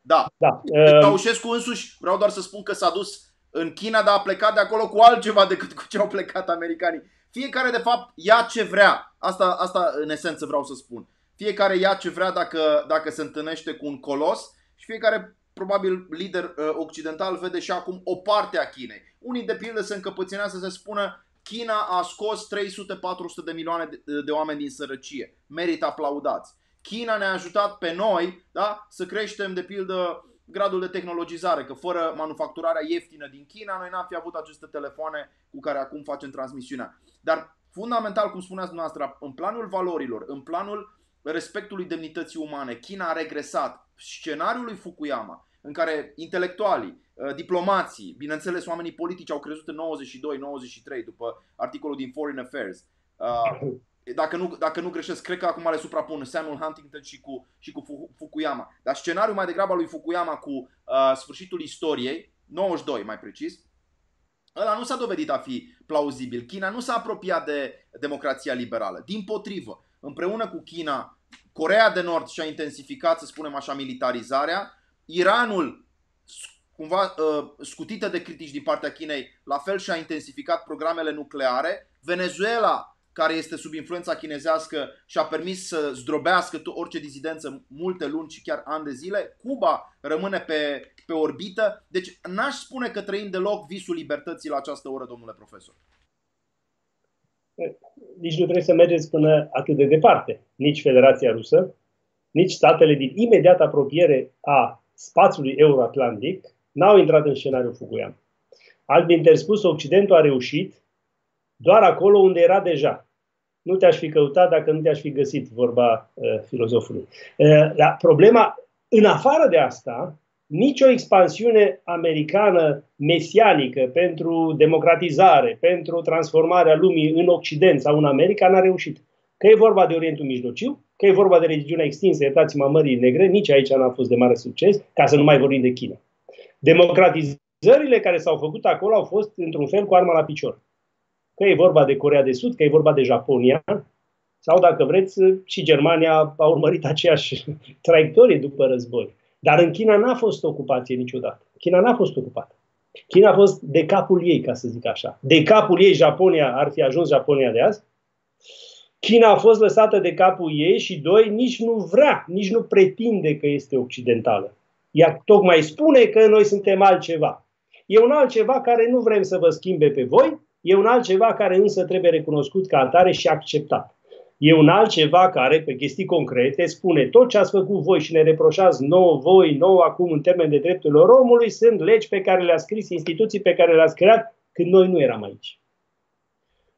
Da. da. Uh... Ceaușescu însuși, vreau doar să spun că s-a dus în China, dar a plecat de acolo cu altceva decât cu ce au plecat americanii. Fiecare, de fapt, ia ce vrea. Asta, asta în esență vreau să spun. Fiecare ia ce vrea dacă, dacă se întâlnește cu un colos și fiecare probabil lider uh, occidental vede și acum o parte a Chinei. Unii de pildă se încăpățânează să se spună China a scos 300-400 de milioane de, de oameni din sărăcie. Merită aplaudați. China ne-a ajutat pe noi da, să creștem de pildă gradul de tehnologizare, că fără manufacturarea ieftină din China, noi n-am fi avut aceste telefoane cu care acum facem transmisiunea. Dar fundamental, cum spuneați dumneavoastră, în planul valorilor, în planul respectului demnității umane, China a regresat. Scenariul lui Fukuyama, în care intelectualii, uh, diplomații, bineînțeles oamenii politici au crezut în 92-93 după articolul din Foreign Affairs. Uh, dacă nu, dacă nu greșesc, cred că acum le suprapun Samuel Huntington și cu, și cu Fukuyama. Dar scenariul mai degrabă al lui Fukuyama cu uh, sfârșitul istoriei, 92 mai precis, ăla nu s-a dovedit a fi plauzibil. China nu s-a apropiat de democrația liberală. Din potrivă, împreună cu China, Corea de Nord și-a intensificat, să spunem așa, militarizarea, Iranul cumva uh, scutită de critici din partea Chinei, la fel și-a intensificat programele nucleare. Venezuela, care este sub influența chinezească și a permis să zdrobească orice dizidență multe luni și chiar ani de zile. Cuba rămâne pe, pe orbită. Deci n-aș spune că trăim deloc visul libertății la această oră, domnule profesor. Nici nu trebuie să mergeți până atât de departe. Nici Federația Rusă, nici statele din imediat apropiere a spațiului euroatlantic n-au intrat în scenariul Fukuyama. Albinter spus, Occidentul a reușit doar acolo unde era deja. Nu te-aș fi căutat dacă nu te-aș fi găsit, vorba uh, filozofului. Uh, la problema, în afară de asta, nicio expansiune americană mesianică pentru democratizare, pentru transformarea lumii în Occident sau în America n-a reușit. Că e vorba de Orientul Mijlociu, că e vorba de regiunea extinsă, iertați-mă, Mării Negre, nici aici n-a fost de mare succes, ca să nu mai vorbim de China. Democratizările care s-au făcut acolo au fost, într-un fel, cu arma la picior. Că e vorba de Corea de Sud, că e vorba de Japonia, sau, dacă vreți, și Germania a urmărit aceeași traiectorie după război. Dar în China n-a fost ocupație niciodată. China n-a fost ocupată. China a fost de capul ei, ca să zic așa. De capul ei Japonia ar fi ajuns Japonia de azi. China a fost lăsată de capul ei și, doi, nici nu vrea, nici nu pretinde că este occidentală. Ea tocmai spune că noi suntem altceva. E un altceva care nu vrem să vă schimbe pe voi, e un altceva care însă trebuie recunoscut ca atare și acceptat. E un altceva care, pe chestii concrete, spune tot ce ați făcut voi și ne reproșați nouă, voi, nouă acum în termen de drepturile omului, sunt legi pe care le-a scris instituții pe care le-ați creat când noi nu eram aici.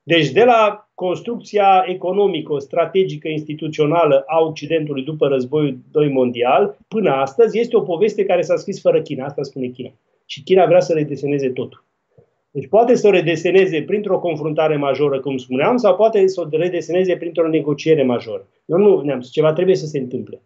Deci de la construcția economică, strategică, instituțională a Occidentului după războiul II mondial, până astăzi, este o poveste care s-a scris fără China. Asta spune China. Și China vrea să redeseneze totul. Deci poate să o redeseneze printr-o confruntare majoră, cum spuneam, sau poate să o redeseneze printr-o negociere majoră. Eu nu ne-am spus, ceva trebuie să se întâmple.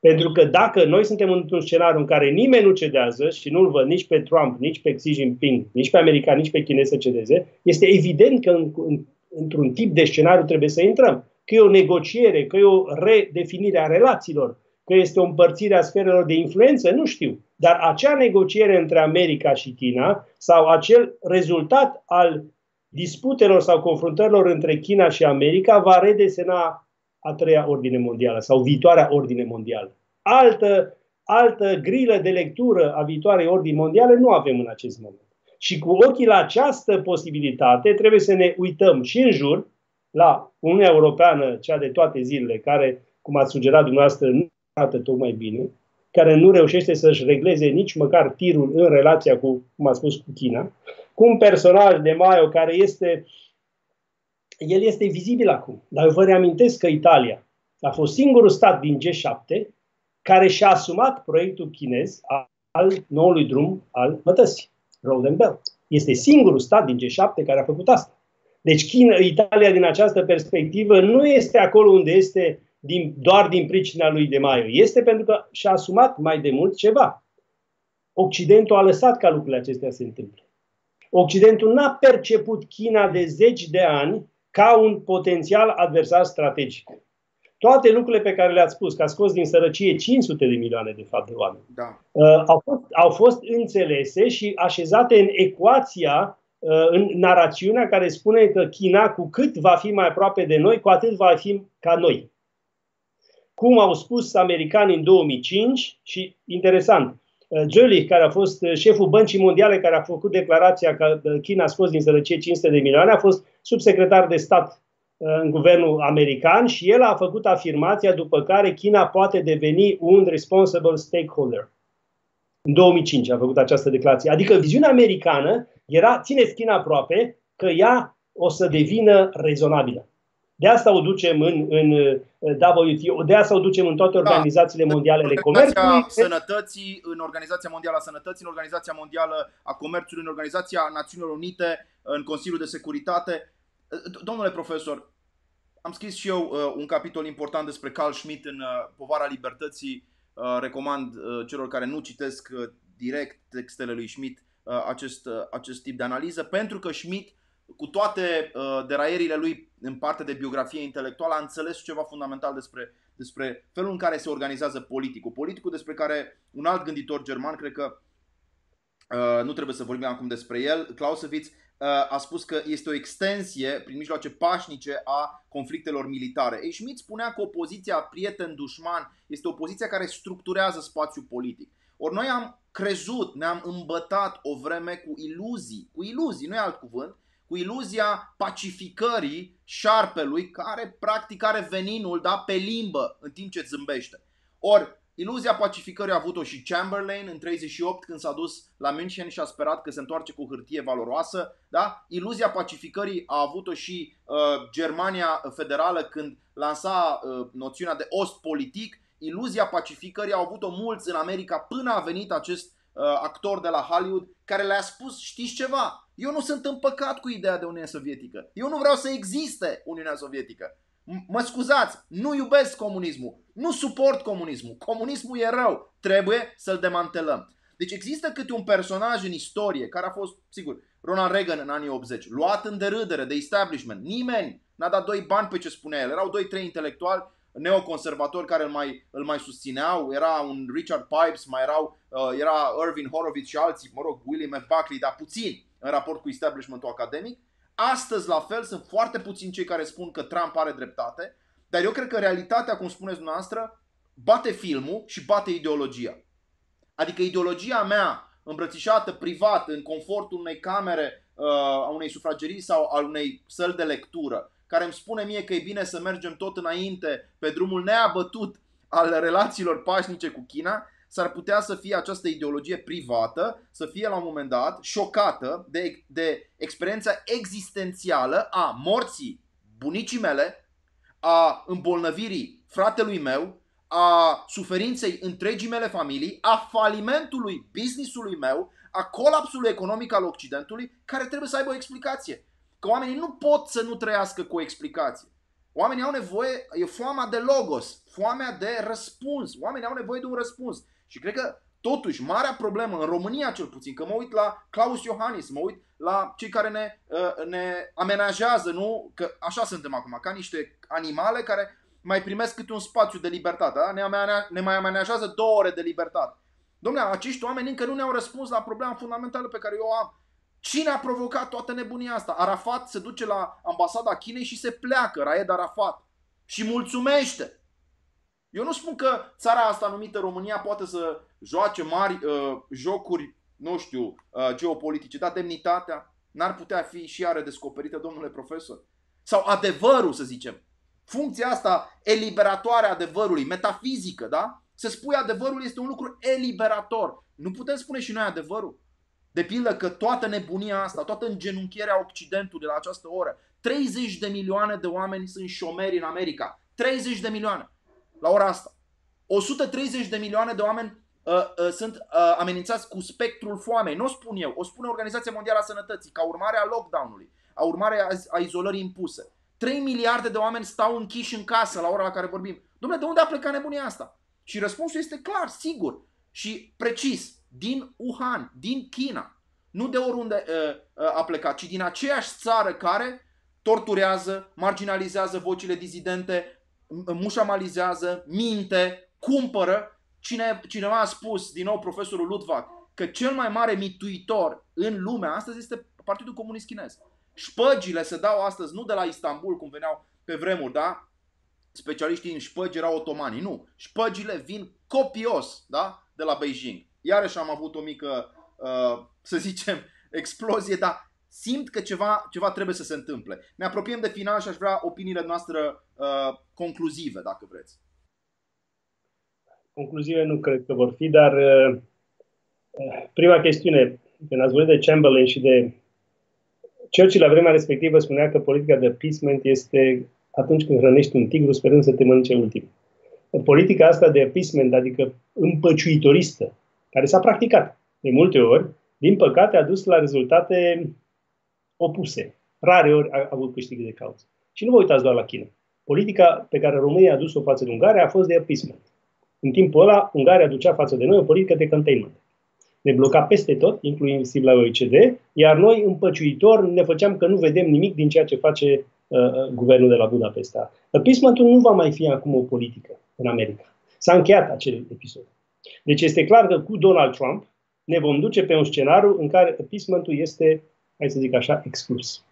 Pentru că dacă noi suntem într-un scenariu în care nimeni nu cedează și nu-l văd nici pe Trump, nici pe Xi Jinping, nici pe americani, nici pe chinezi să cedeze, este evident că în, în, într-un tip de scenariu trebuie să intrăm. Că e o negociere, că e o redefinire a relațiilor, că este o împărțire a sferelor de influență, nu știu. Dar acea negociere între America și China sau acel rezultat al disputelor sau confruntărilor între China și America va redesena a treia ordine mondială sau viitoarea ordine mondială. Altă, altă grilă de lectură a viitoarei ordini mondiale nu avem în acest moment. Și cu ochii la această posibilitate trebuie să ne uităm și în jur la Uniunea Europeană, cea de toate zilele, care, cum ați sugerat dumneavoastră, nu arată tocmai bine, care nu reușește să-și regleze nici măcar tirul în relația cu, cum a spus, cu China, cu un personaj de Maio care este, el este vizibil acum. Dar eu vă reamintesc că Italia a fost singurul stat din G7 care și-a asumat proiectul chinez al noului drum al mătăsii, Road and Belt. Este singurul stat din G7 care a făcut asta. Deci China, Italia din această perspectivă nu este acolo unde este din, doar din pricina lui de Maio. Este pentru că și-a asumat mai de mult ceva. Occidentul a lăsat ca lucrurile acestea se întâmple. Occidentul n-a perceput China de zeci de ani ca un potențial adversar strategic. Toate lucrurile pe care le-ați spus, că a scos din sărăcie 500 de milioane de fapt de oameni, da. uh, au, fost, au fost înțelese și așezate în ecuația, uh, în narațiunea care spune că China, cu cât va fi mai aproape de noi, cu atât va fi ca noi cum au spus americanii în 2005 și interesant, Jolie, uh, care a fost uh, șeful Băncii Mondiale, care a făcut declarația că uh, China a scos din sărăcie 500 de milioane, a fost subsecretar de stat în guvernul american și el a făcut afirmația după care China poate deveni un responsible stakeholder. În 2005 a făcut această declarație. Adică viziunea americană era, țineți China aproape, că ea o să devină rezonabilă. De asta o ducem în, în WTO, de asta o ducem în toate da. organizațiile da, mondiale ale comerțului. Sănătății, în Organizația Mondială a Sănătății, în Organizația Mondială a Comerțului, în Organizația Națiunilor Unite, în Consiliul de Securitate. Domnule profesor, am scris și eu uh, un capitol important despre Carl Schmitt în uh, Povara Libertății. Uh, recomand uh, celor care nu citesc uh, direct textele lui Schmitt uh, acest, uh, acest tip de analiză, pentru că Schmitt cu toate uh, deraierile lui în parte de biografie intelectuală, a înțeles ceva fundamental despre, despre felul în care se organizează politicul. Politicul despre care un alt gânditor german, cred că uh, nu trebuie să vorbim acum despre el, Clausewitz uh, a spus că este o extensie prin mijloace pașnice a conflictelor militare. Ei, Schmidt spunea că opoziția prieten-dușman este opoziția care structurează spațiul politic. Ori noi am crezut, ne-am îmbătat o vreme cu iluzii, cu iluzii, nu e alt cuvânt, cu iluzia pacificării șarpelui care practic are veninul da, pe limbă în timp ce zâmbește. Ori iluzia pacificării a avut-o și Chamberlain în 38 când s-a dus la München și a sperat că se întoarce cu hârtie valoroasă. Da? Iluzia pacificării a avut-o și uh, Germania Federală când lansa uh, noțiunea de ost politic. Iluzia pacificării au avut-o mulți în America până a venit acest uh, actor de la Hollywood care le-a spus, știți ceva, eu nu sunt împăcat cu ideea de Uniune Sovietică. Eu nu vreau să existe Uniunea Sovietică. Mă scuzați, nu iubesc comunismul, nu suport comunismul. Comunismul e rău, trebuie să-l demantelăm. Deci există câte un personaj în istorie care a fost, sigur, Ronald Reagan în anii 80, luat în derâdere de establishment. Nimeni n-a dat doi bani pe ce spunea el. Erau doi, trei intelectuali neoconservatori care îl mai, îl mai susțineau. Era un Richard Pipes, mai erau, uh, era Irving Horowitz și alții, mă rog, William F. Buckley, dar puțini în raport cu establishmentul academic. Astăzi, la fel, sunt foarte puțini cei care spun că Trump are dreptate, dar eu cred că realitatea, cum spuneți dumneavoastră, bate filmul și bate ideologia. Adică ideologia mea îmbrățișată privat, în confortul unei camere, uh, a unei sufragerii sau al unei săli de lectură, care îmi spune mie că e bine să mergem tot înainte pe drumul neabătut al relațiilor pașnice cu China, s-ar putea să fie această ideologie privată, să fie la un moment dat șocată de, de experiența existențială a morții bunicii mele, a îmbolnăvirii fratelui meu, a suferinței întregii mele familii, a falimentului businessului meu, a colapsului economic al Occidentului, care trebuie să aibă o explicație. Că oamenii nu pot să nu trăiască cu o explicație. Oamenii au nevoie, e foamea de logos, foamea de răspuns. Oamenii au nevoie de un răspuns. Și cred că totuși marea problemă în România cel puțin, că mă uit la Claus Iohannis, mă uit la cei care ne, uh, ne amenajează, nu? Că așa suntem acum, ca niște animale care mai primesc câte un spațiu de libertate, da? ne, amenea, ne mai amenajează două ore de libertate. Domnule, acești oameni încă nu ne-au răspuns la problema fundamentală pe care eu o am. Cine a provocat toată nebunia asta? Arafat se duce la ambasada Chinei și se pleacă, Raed Arafat. Și mulțumește. Eu nu spun că țara asta numită România poate să joace mari uh, jocuri, nu știu, uh, geopolitice, dar demnitatea n-ar putea fi și ea redescoperită, domnule profesor? Sau adevărul, să zicem. Funcția asta eliberatoare a adevărului, metafizică, da? Să spui adevărul este un lucru eliberator. Nu putem spune și noi adevărul? De pildă că toată nebunia asta, toată îngenunchierea Occidentului la această oră, 30 de milioane de oameni sunt șomeri în America. 30 de milioane la ora asta. 130 de milioane de oameni uh, uh, sunt uh, amenințați cu spectrul foamei. Nu o spun eu, o spune Organizația Mondială a Sănătății, ca urmare a lockdown-ului, a urmare a, a izolării impuse. 3 miliarde de oameni stau închiși în casă la ora la care vorbim. Domnule, de unde a plecat nebunia asta? Și răspunsul este clar, sigur și precis din Wuhan, din China. Nu de oriunde uh, uh, a plecat, ci din aceeași țară care torturează, marginalizează vocile dizidente, mușamalizează, minte, cumpără. Cine, cineva a spus, din nou profesorul Ludwig, că cel mai mare mituitor în lumea astăzi este Partidul Comunist Chinez. Șpăgile se dau astăzi nu de la Istanbul, cum veneau pe vremuri, da? Specialiștii în șpăgi erau otomanii. Nu. Șpăgile vin copios, da? De la Beijing. Iarăși am avut o mică, uh, să zicem, explozie, dar simt că ceva, ceva trebuie să se întâmple. Ne apropiem de final și aș vrea opiniile noastre uh, concluzive, dacă vreți. Concluzive nu cred că vor fi, dar uh, prima chestiune, când ați vorbit de Chamberlain și de Churchill la vremea respectivă spunea că politica de appeasement este atunci când hrănești un tigru sperând să te mănânce ultim. Politica asta de appeasement, adică împăciuitoristă, care s-a practicat de multe ori, din păcate a dus la rezultate opuse. Rare ori a avut câștig de cauză. Și nu vă uitați doar la China. Politica pe care România a dus-o față de Ungaria a fost de appeasement. În timpul ăla, Ungaria ducea față de noi o politică de containment. Ne bloca peste tot, inclusiv la OECD, iar noi, împăciuitor, ne făceam că nu vedem nimic din ceea ce face uh, uh guvernul de la Budapesta. Appeasementul nu va mai fi acum o politică în America. S-a încheiat acel episod. Deci este clar că cu Donald Trump, ne vom duce pe un scenariu în care appeasement-ul este, hai să zic așa, exclus.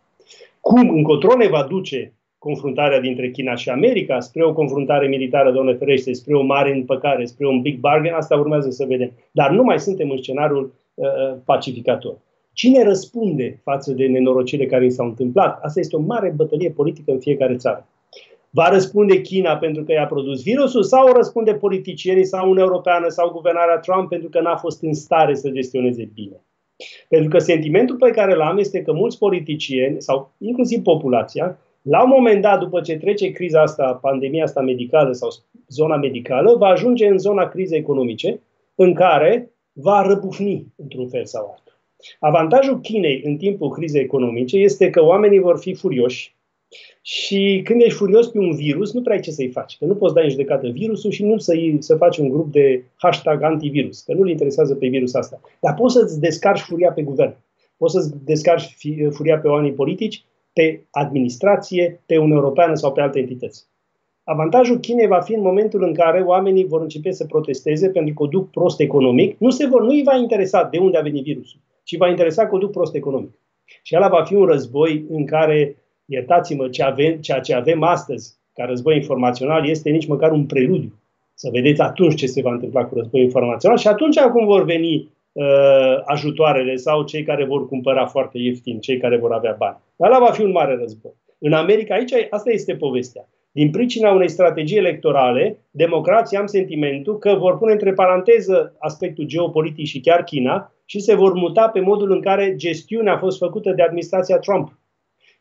Cum încotro ne va duce confruntarea dintre China și America spre o confruntare militară, doamne ferește, spre o mare împăcare, spre un big bargain, asta urmează să vedem. Dar nu mai suntem în scenariul uh, uh pacificator. Cine răspunde față de nenorocile care i s-au întâmplat? Asta este o mare bătălie politică în fiecare țară. Va răspunde China pentru că i-a produs virusul sau răspunde politicienii sau Uniunea Europeană sau guvernarea Trump pentru că n-a fost în stare să gestioneze bine? Pentru că sentimentul pe care l-am este că mulți politicieni, sau inclusiv populația, la un moment dat, după ce trece criza asta, pandemia asta medicală sau zona medicală, va ajunge în zona crizei economice, în care va răbufni într-un fel sau altul. Avantajul Chinei în timpul crizei economice este că oamenii vor fi furioși și când ești furios pe un virus, nu prea ai ce să-i faci. Că nu poți da în judecată virusul și nu să, să faci un grup de hashtag antivirus, că nu-l interesează pe virus asta. Dar poți să-ți descarci furia pe guvern. Poți să-ți descarci furia pe oamenii politici, pe administrație, pe Uniunea Europeană sau pe alte entități. Avantajul Chinei va fi în momentul în care oamenii vor începe să protesteze pentru că o duc prost economic. Nu, se vor, nu îi va interesa de unde a venit virusul, ci va interesa că o duc prost economic. Și ăla va fi un război în care, iertați-mă, ce avem, ceea ce avem astăzi ca război informațional este nici măcar un preludiu. Să vedeți atunci ce se va întâmpla cu război informațional și atunci acum vor veni uh, ajutoarele sau cei care vor cumpăra foarte ieftin, cei care vor avea bani. Dar ăla va fi un mare război. În America, aici, asta este povestea. Din pricina unei strategii electorale, democrații am sentimentul că vor pune între paranteză aspectul geopolitic și chiar China și se vor muta pe modul în care gestiunea a fost făcută de administrația Trump.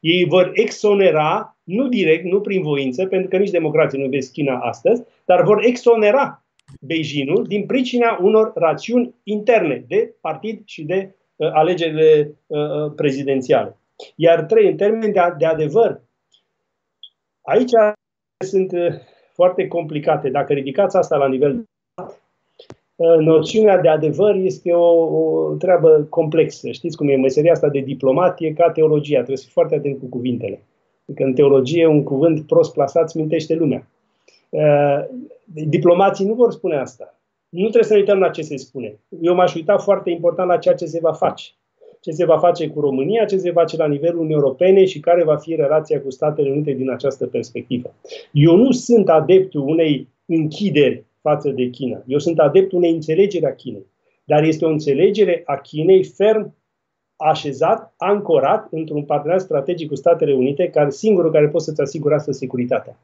Ei vor exonera, nu direct, nu prin voință, pentru că nici democrații nu vezi China astăzi, dar vor exonera Beijingul din pricina unor rațiuni interne de partid și de uh, alegerile uh, uh prezidențiale. Iar trei, în termen de, de adevăr, aici sunt uh, foarte complicate. Dacă ridicați asta la nivel uh, noțiunea de adevăr este o, o treabă complexă. Știți cum e meseria asta de diplomat, e ca teologia, trebuie să fii foarte atent cu cuvintele. Că în teologie un cuvânt prost plasat mintește lumea. Uh, diplomații nu vor spune asta. Nu trebuie să ne uităm la ce se spune. Eu m-aș uita foarte important la ceea ce se va face ce se va face cu România, ce se va face la nivelul Uniunii Europene și care va fi relația cu Statele Unite din această perspectivă. Eu nu sunt adeptul unei închideri față de China. Eu sunt adeptul unei înțelegeri a Chinei. Dar este o înțelegere a Chinei ferm așezat, ancorat într-un parteneriat strategic cu Statele Unite, care singurul care poate să-ți asigure asta securitatea.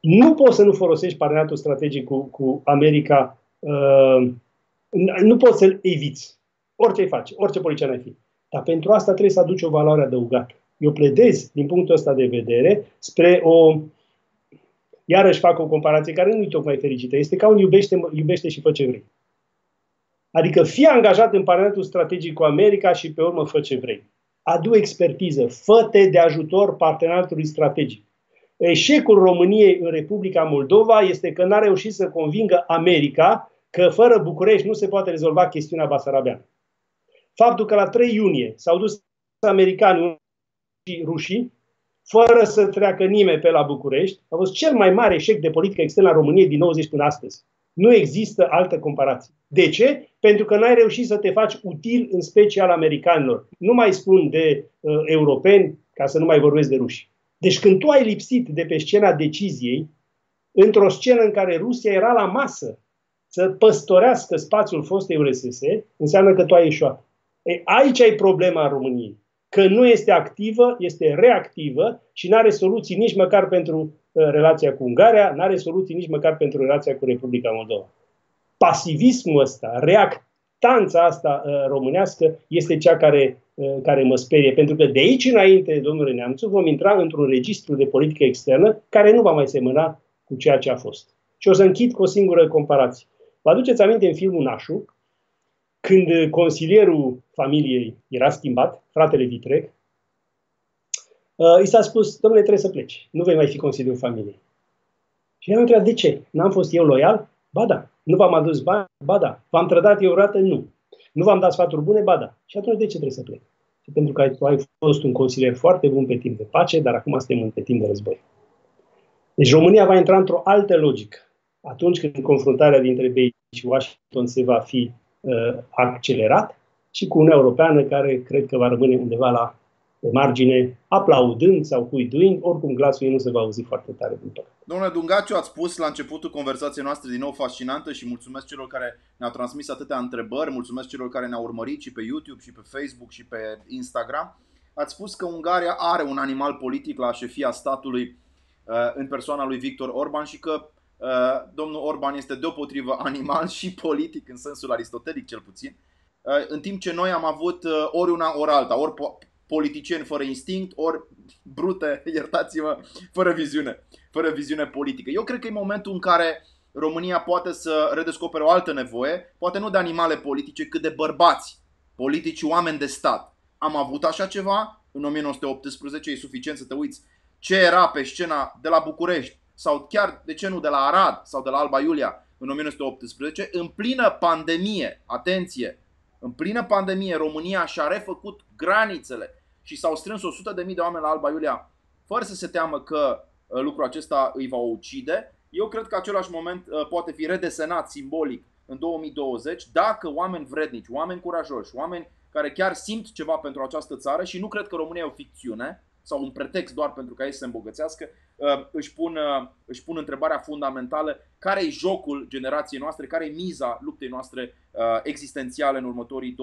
Nu poți să nu folosești parteneriatul strategic cu, cu America, uh, nu poți să-l eviți. Orice ai face, orice politician ai fi. Dar pentru asta trebuie să aduci o valoare adăugată. Eu pledez, din punctul ăsta de vedere, spre o... Iarăși fac o comparație care nu e tocmai fericită. Este ca un iubește, iubește și fă ce vrei. Adică fii angajat în parteneriatul strategic cu America și pe urmă fă ce vrei. Adu expertiză, fă de ajutor parteneriatului strategic. Eșecul României în Republica Moldova este că n-a reușit să convingă America că fără București nu se poate rezolva chestiunea basarabeană. Faptul că la 3 iunie s-au dus americanii și rușii, fără să treacă nimeni pe la București, a fost cel mai mare eșec de politică externă a României din 90 până astăzi. Nu există altă comparație. De ce? Pentru că n-ai reușit să te faci util în special americanilor. Nu mai spun de uh, europeni, ca să nu mai vorbesc de ruși. Deci când tu ai lipsit de pe scena deciziei, într-o scenă în care Rusia era la masă să păstorească spațiul fostei URSS, înseamnă că tu ai ieșuat. E, aici ai problema în României. Că nu este activă, este reactivă și nu are soluții nici măcar pentru uh, relația cu Ungaria, nu are soluții nici măcar pentru relația cu Republica Moldova. Pasivismul ăsta, reactanța asta uh, românească este cea care, uh, care mă sperie. Pentru că de aici înainte, domnule Neamțu, vom intra într-un registru de politică externă care nu va mai semăna cu ceea ce a fost. Și o să închid cu o singură comparație. Vă aduceți aminte în filmul Nașu, când consilierul familiei era schimbat, fratele Vitreg, uh, i s-a spus, domnule, trebuie să pleci, nu vei mai fi consilierul familiei. Și el a întrebat, de ce? N-am fost eu loial? Ba da. Nu v-am adus bani? Ba da. V-am trădat eu vreodată? Nu. Nu v-am dat sfaturi bune? Ba da. Și atunci de ce trebuie să plec? Și pentru că ai, ai fost un consilier foarte bun pe timp de pace, dar acum suntem pe timp de război. Deci România va intra într-o altă logică atunci când confruntarea dintre Beijing și Washington se va fi accelerat și cu Uniunea Europeană care cred că va rămâne undeva la pe margine, aplaudând sau cuiduind, oricum glasul ei nu se va auzi foarte tare din tot. Domnule Dungaciu, ați spus la începutul conversației noastre din nou fascinantă și mulțumesc celor care ne-au transmis atâtea întrebări, mulțumesc celor care ne-au urmărit și pe YouTube și pe Facebook și pe Instagram. Ați spus că Ungaria are un animal politic la șefia statului uh, în persoana lui Victor Orban și că uh, domnul Orban este deopotrivă animal și politic în sensul aristotelic cel puțin, uh, în timp ce noi am avut ori una, ori alta, ori politicieni fără instinct, ori brute, iertați-mă, fără viziune, fără viziune politică. Eu cred că e momentul în care România poate să redescopere o altă nevoie, poate nu de animale politice, cât de bărbați, politici, oameni de stat. Am avut așa ceva în 1918, e suficient să te uiți ce era pe scena de la București sau chiar, de ce nu, de la Arad sau de la Alba Iulia în 1918, în plină pandemie, atenție, în plină pandemie, România și-a refăcut granițele și s-au strâns 100.000 de oameni la Alba Iulia fără să se teamă că uh, lucrul acesta îi va ucide. Eu cred că același moment uh, poate fi redesenat simbolic în 2020 dacă oameni vrednici, oameni curajoși, oameni care chiar simt ceva pentru această țară și nu cred că România e o ficțiune sau un pretext doar pentru ca ei să se îmbogățească, uh, își pun, își pun întrebarea fundamentală care e jocul generației noastre, care e miza luptei noastre existențiale în următorii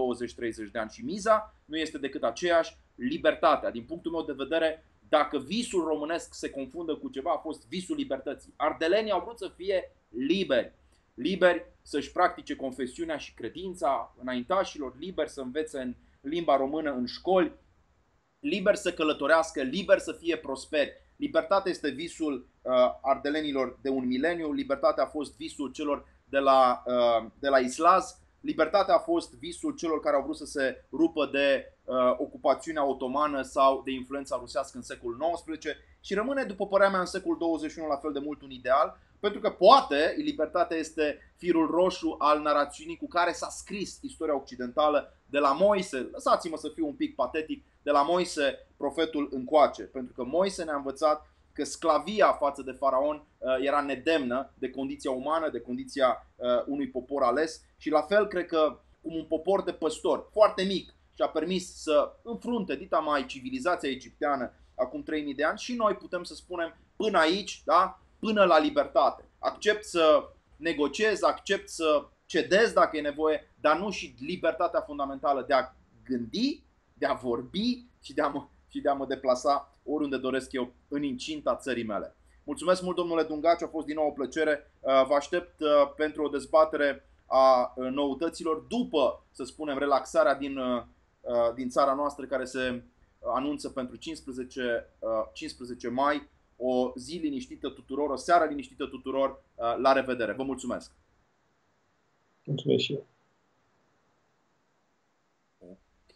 20-30 de ani. Și miza nu este decât aceeași, libertatea. Din punctul meu de vedere, dacă visul românesc se confundă cu ceva, a fost visul libertății. Ardelenii au vrut să fie liberi. Liberi să-și practice confesiunea și credința înaintașilor, liberi să învețe în limba română în școli, liberi să călătorească, liberi să fie prosperi. Libertatea este visul uh, ardelenilor de un mileniu, libertatea a fost visul celor de la, uh, de la Islaz, libertatea a fost visul celor care au vrut să se rupă de uh, ocupațiunea otomană sau de influența rusească în secolul XIX și rămâne, după părerea mea, în secolul 21 la fel de mult un ideal, pentru că poate libertatea este firul roșu al narațiunii cu care s-a scris istoria occidentală de la Moise, lăsați-mă să fiu un pic patetic, de la Moise, profetul încoace, pentru că Moise ne-a învățat că sclavia față de faraon uh, era nedemnă de condiția umană, de condiția uh, unui popor ales și la fel cred că cum un popor de păstori foarte mic și-a permis să înfrunte dita mai civilizația egipteană acum 3000 de ani și noi putem să spunem până aici, da? până la libertate. Accept să negociez, accept să cedez dacă e nevoie, dar nu și libertatea fundamentală de a gândi, de a vorbi și de a mă, și de a mă deplasa oriunde doresc eu în incinta țării mele. Mulțumesc mult, domnule Dungaci, a fost din nou o plăcere. Uh, vă aștept uh, pentru o dezbatere a uh, noutăților după, să spunem, relaxarea din, din țara noastră care se anunță pentru 15, 15 mai. O zi liniștită tuturor, o seară liniștită tuturor. La revedere! Vă mulțumesc! Mulțumesc și eu! Ok.